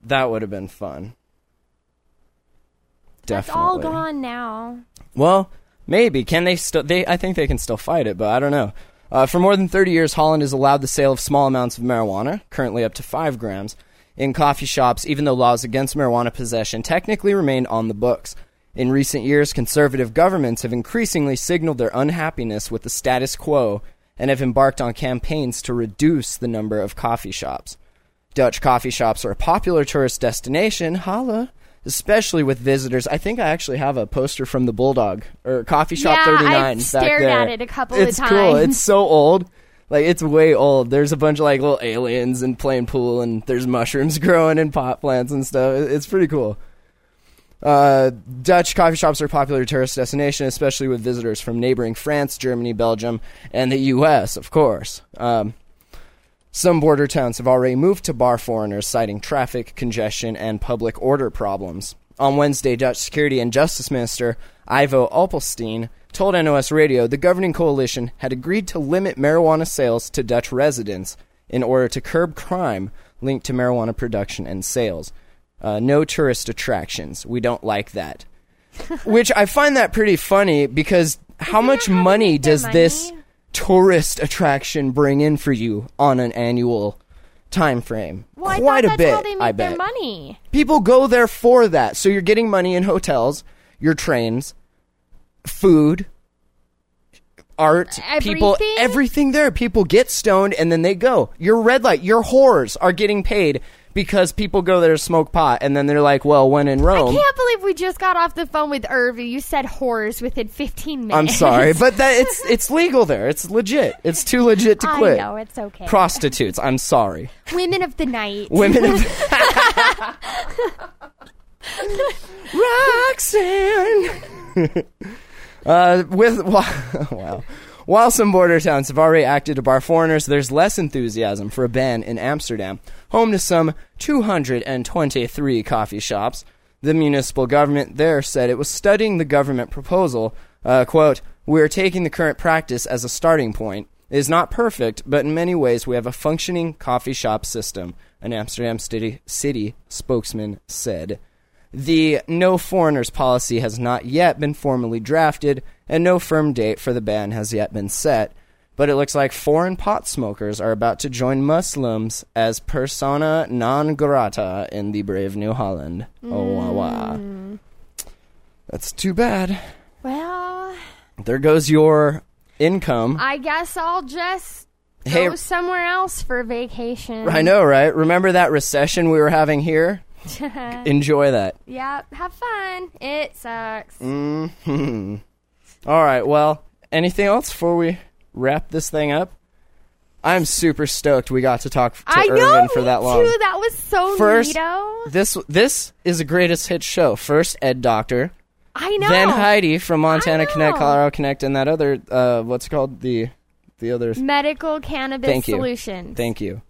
That would have been fun. Definitely. It's all gone now. Well, maybe can they still? They I think they can still fight it, but I don't know. Uh, for more than 30 years, Holland has allowed the sale of small amounts of marijuana, currently up to five grams, in coffee shops, even though laws against marijuana possession technically remain on the books. In recent years, conservative governments have increasingly signaled their unhappiness with the status quo and have embarked on campaigns to reduce the number of coffee shops. Dutch coffee shops are a popular tourist destination, holla, especially with visitors. I think I actually have a poster from the Bulldog or Coffee Shop Yeah, 39 I've stared at it a couple of times. it's cool. It's so old. Like it's way old. There's a bunch of like little aliens and playing pool and there's mushrooms growing in pot plants and stuff. It's pretty cool. Uh, Dutch coffee shops are a popular tourist destination, especially with visitors from neighboring France, Germany, Belgium, and the U.S. Of course. Um, some border towns have already moved to bar foreigners, citing traffic congestion and public order problems. On Wednesday, Dutch Security and Justice Minister Ivo Opstelten told NOS Radio the governing coalition had agreed to limit marijuana sales to Dutch residents in order to curb crime linked to marijuana production and sales. Uh, no tourist attractions. We don't like that. Which I find that pretty funny because how much money does this tourist attraction bring in for you on an annual time frame? Well, I Quite a bit, how they make I their bet. money. People go there for that. So you're getting money in hotels, your trains, food, art, people, Everything? everything there. People get stoned and then they go. Your red light, your whores are getting paid because people go there to smoke pot and then they're like, well, when in Rome. I can't believe we just got off the phone with Irv. You said whores within 15 minutes. I'm sorry, but that it's it's legal there. It's legit. It's too legit to quit. I know, it's okay. Prostitutes. I'm sorry. Women of the night. Women of the night. Roxanne. uh, with wow. While some border towns have already acted to bar foreigners, there's less enthusiasm for a ban in Amsterdam, home to some 223 coffee shops. The municipal government there said it was studying the government proposal. Uh, quote, We're taking the current practice as a starting point. It is not perfect, but in many ways we have a functioning coffee shop system, an Amsterdam city, city spokesman said. The no foreigners policy has not yet been formally drafted, and no firm date for the ban has yet been set. But it looks like foreign pot smokers are about to join Muslims as persona non grata in the brave New Holland. Oh, wah, wah. That's too bad. Well, There goes your income. I guess I'll just Hey- go somewhere else for vacation. I know, right? Remember that recession we were having here? Enjoy that. yeah, have fun. It sucks. hmm All right. Well, anything else before we wrap this thing up? I'm super stoked we got to talk to I Irvin know for that long. too. That was so First, neato. this this is a greatest hit show. First, Ed Doctor, I know. then Heidi from Montana Connect. Colorado Connect, and that other uh, what's it called the the other. Medical cannabis Thank you. Thank you.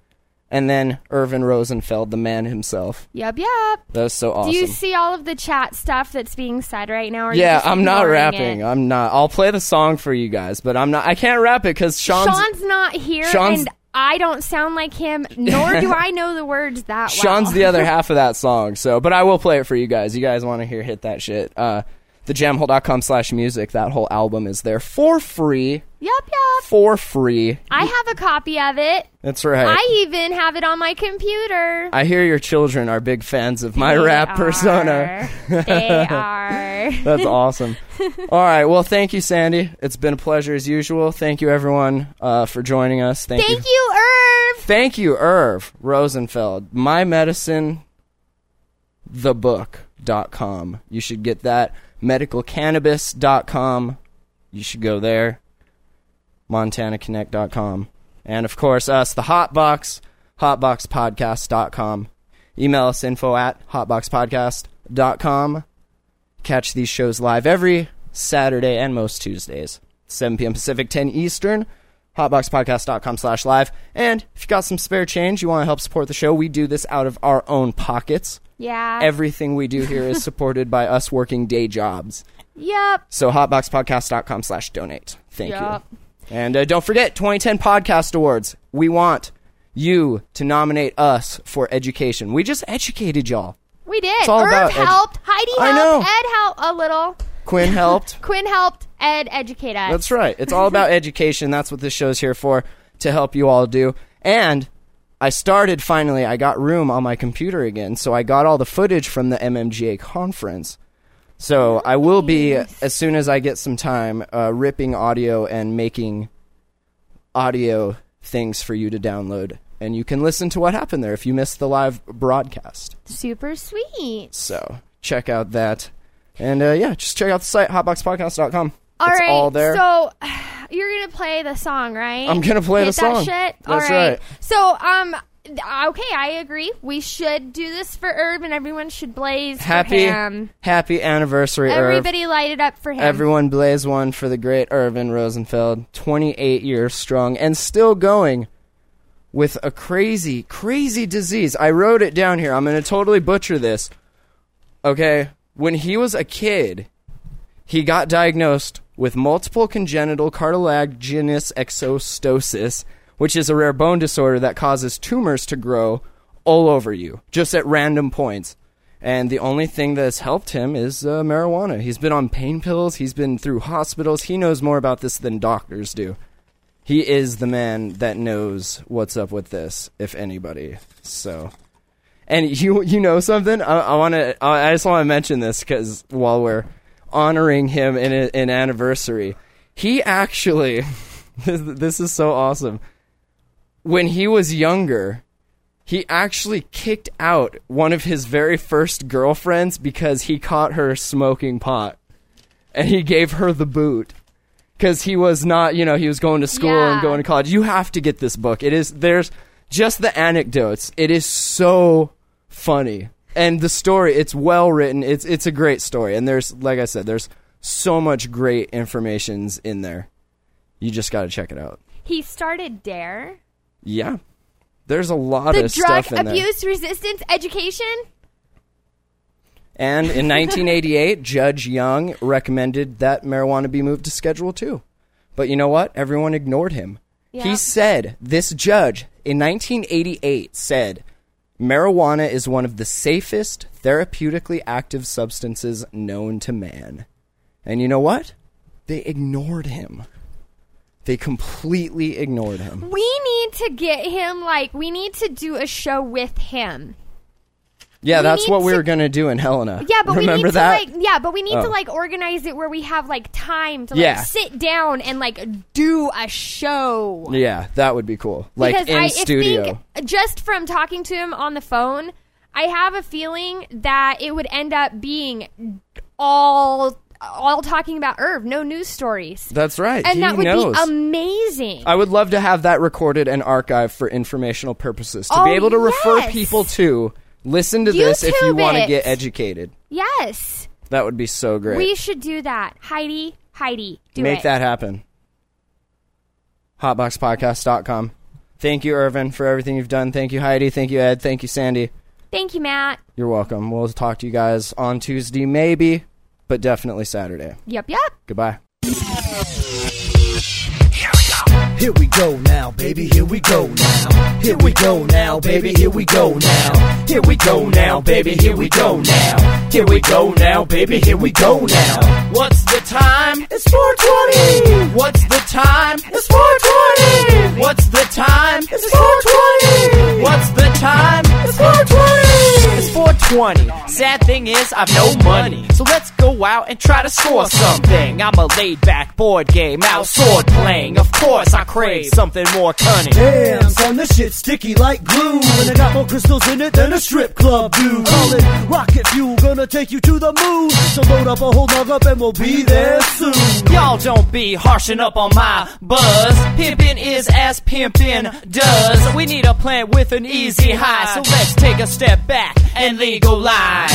And then Irvin Rosenfeld, the man himself. Yep, yep. That was so awesome. Do you see all of the chat stuff that's being said right now? Yeah, I'm not rapping. it? I'm not. I'll play the song for you guys, but I'm not. I can't rap it because Sean's Sean's not here, Sean's- and I don't sound like him, nor do I know the words that well. Sean's the other half of that song. So, but I will play it for you guys. You guys want to hear hit that shit? Uh, thejamhole.com slash music. That whole album is there for free. Yep, yep. For free. I have a copy of it. That's right. I even have it on my computer. I hear your children are big fans of my They rap are. persona. They are. That's awesome. All right. Well, thank you, Sandy. It's been a pleasure as usual. Thank you, everyone, uh, for joining us. Thank, Thank you, Irv. Thank you, Irv Rosenfeld. My Medicine, the book. medicalcannabis.com. You should get that. Medicalcannabis.com. You should go there. MontanaConnect.com. And of course, us, the Hotbox, hotboxpodcast.com. Email us info at hotboxpodcast.com. Catch these shows live every Saturday and most Tuesdays, 7 p.m. Pacific, 10 Eastern. Hotboxpodcast.com slash live. And if you got some spare change, you want to help support the show, we do this out of our own pockets. Yeah. Everything we do here is supported by us working day jobs. yep. So hotboxpodcast.com slash donate. Thank Yup. you. And uh, don't forget, 2010 Podcast Awards. We want you to nominate us for education. We just educated y'all. We did. It's all Irv about edu- helped. Heidi I know. Ed helped a little. Quinn helped. Quinn helped. Ed educate us. That's right. It's all about education. That's what this show's here for, to help you all do. And I started finally, I got room on my computer again, so I got all the footage from the MMGA conference. So I will be, as soon as I get some time, uh, ripping audio and making audio things for you to download. And you can listen to what happened there if you missed the live broadcast. Super sweet. So check out that. And uh, yeah, just check out the site, hotboxpodcast.com. All it's right. all there. So you're gonna play the song, right? I'm gonna play Hit the song. That shit. All That's right. right. So um. Okay, I agree. We should do this for Herb, and everyone should blaze happy for him. happy anniversary Irv. Everybody light it up for him. everyone blaze one for the great irvin rosenfeld 28 years strong and still going with a crazy crazy disease i wrote it down here i'm going to totally butcher this okay when he was a kid he got diagnosed with multiple congenital cartilaginous exostosis which is a rare bone disorder that causes tumors to grow all over you just at random points and the only thing that's helped him is uh, marijuana. He's been on pain pills. He's been through hospitals. He knows more about this than doctors do. He is the man that knows what's up with this, if anybody. So, and you you know something? I, I want to. I I just want to mention this because while we're honoring him in a, an anniversary, he actually this, this is so awesome. When he was younger, he actually kicked out one of his very first girlfriends because he caught her smoking pot. And he gave her the boot. Because he was not you know he was going to school and going to college. You have to get this book. It is there's just the anecdotes. It is so funny and the story it's well written it's it's a great story and there's like i said there's so much great informations in there you just got to check it out he started Dare, yeah there's a lot the of drug stuff in there abuse resistance education. And in 1988, Judge Young recommended that marijuana be moved to Schedule 2. But you know what? Everyone ignored him. Yeah. He said, this judge in 1988 said, marijuana is one of the safest therapeutically active substances known to man. And you know what? They ignored him. They completely ignored him. We need to get him like we need to do a show with him. Yeah, We that's what we to- were going to do in Helena. Yeah, but Remember we need that? to like yeah, but we need to Oh. like organize it where we have like time to like Yeah. sit down and like do a show. Yeah, that would be cool. Like because in I studio. think just from talking to him on the phone, I have a feeling that it would end up being all all talking about Irv, no news stories. That's right. and he that would knows. be amazing. I would love to have that recorded and archived for informational purposes to Oh, be able to refer people to listen to this if you want to it. get educated. yes. That would be so great. We should do that. Heidi, Heidi, do Make it. that happen. Hotboxpodcast.com. Thank you, Irvin, for everything you've done. Thank you, Heidi. Thank you, Ed. Thank you, Sandy. Thank you, Matt. You're welcome. We'll talk to you guys on Tuesday, maybe, but definitely Saturday. Yep, yep. Goodbye. Here we go now, baby, here we go now. Here we go now, baby, here we go now. Here we go now, baby, here we go now. Here we go now, baby, here we go now. What's the time? It's 420. What's the time? It's 420. What's the time? It's 420. What's the time? It's 420. It's 420. Sad thing is, I've no money. So let's go out and try to score something. I'm a laid back board game, out sword playing. Of course, I crave something more cunning. Damn, son, this shit's sticky like glue. And it got more crystals in it than a strip club do. Call it rocket fuel, gonna take you to the moon. So load up a whole mug up and we'll be there soon. Y'all don't be harshing up on my buzz. Pimpin' is as pimpin' does. We need a plan with an easy high, so let's take a step back and legalize.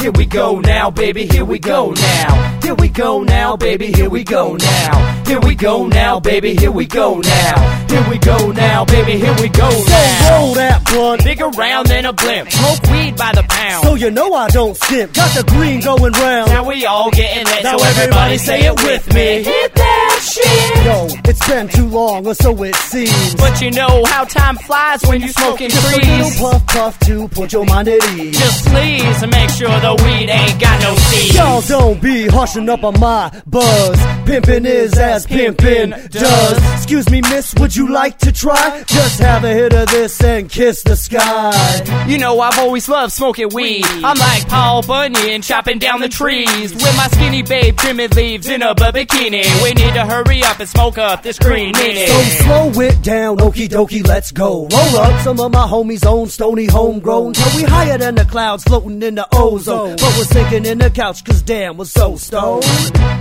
Here we go now, baby, here we go now. Here we go now, baby, here we go now. Here we go now, baby, here we go now. Here we go now, baby, here we go now. So roll that blunt. Big around than a blimp. Smoke weed by the pound. So you know I don't skip. Got the green going round. now we all getting lit, Now so everybody say it with me. Hit that shit! Yo, it's been too long, or so it seems. But you know how time flies when you're smoking Just a little puff puff to put your mind at ease. Just please make sure the weed ain't got no seeds. Y'all don't be hushing up on my buzz. Pimpin' is as pimpin' does. Excuse me, miss, would you like to try? Just have a hit of this and kiss the sky. You know I've always loved smoking weed. I'm like Paul Bunyan chopping down the trees with my skinny babe trimming leaves in a bikini. We need to hurry up and smoke up this green mini. So slow it down, okie dokie, let's go. Roll up some of my homies' own stony homegrown. Till we higher than the clouds floating in the ozone. But we're sinking in the couch, cause damn, we're so stoned.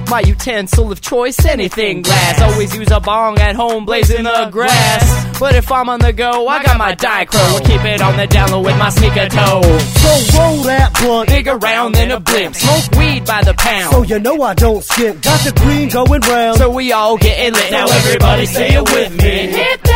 My utensil of choice, anything glass. Always use a bong at home, blazing the grass. But if I'm on the go, I got my dichro. We'll keep it on the down low with my sneaker toe. So roll that blunt. Big around than a blimp. Smoke weed by the pound. So you know I don't skip. Got the green going round. So we all getting lit. Now everybody say it with me. Shit.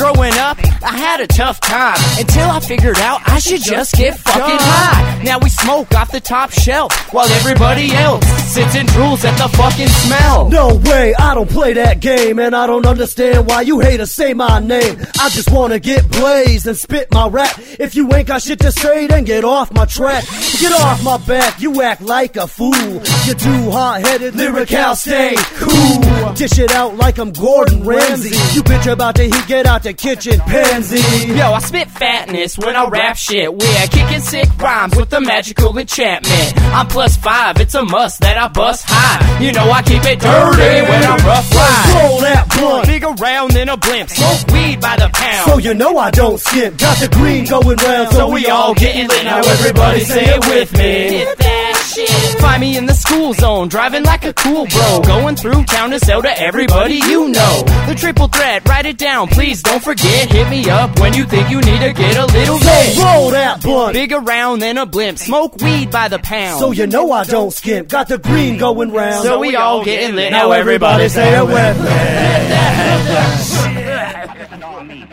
Growing up, I had a tough time until I figured out I should just get fucking high. Now we smoke off the top shelf while everybody else sits and drools at the fucking smell. No way, I don't play that game, and I don't understand why you haters say my name. I just wanna get blazed and spit my rap. If you ain't got shit to say, then get off my track. Get off my back, you act like a fool. You're too hot headed, lyrical, stay cool. Dish it out like I'm Gordon Ramsay. You bitch about to heat, get out the kitchen, pansy. Yo, I spit fatness when I rap shit. We're kicking sick rhymes with the magical enchantment. I'm plus five, it's a must that I bust high. You know I keep it dirty when I'm rough ride. Roll that blunt. Big around in a blimp, smoke weed by the pound. So you know I don't skip. Got the green going round, So we all getting lit now. Everybody say it with me. Hit that shit. Find me in the school zone, driving like a cool bro, going through town to sell to everybody you know. The triple threat, write it down, please don't forget. Hit me up when you think you need to get a little lit. So roll that blunt. Big around than a blimp, smoke weed by the pound. So you know I don't skimp, Got the green going round. So we all getting lit. Now everybody say it with me.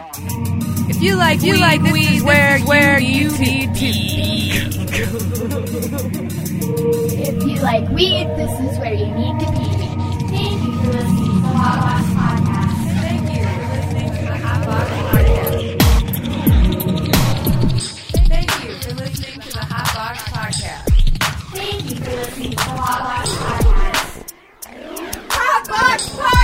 If you like you weed, like this weed, is where where you need to be. If you like weed, this is where you need to be. Thank you for listening to the Hot Box Podcast. Thank you for listening to the Hot Box Podcast. Thank you for listening to the Hot Box Podcast. Thank you for listening to the Hot Box Podcast. Hot Box Podcast.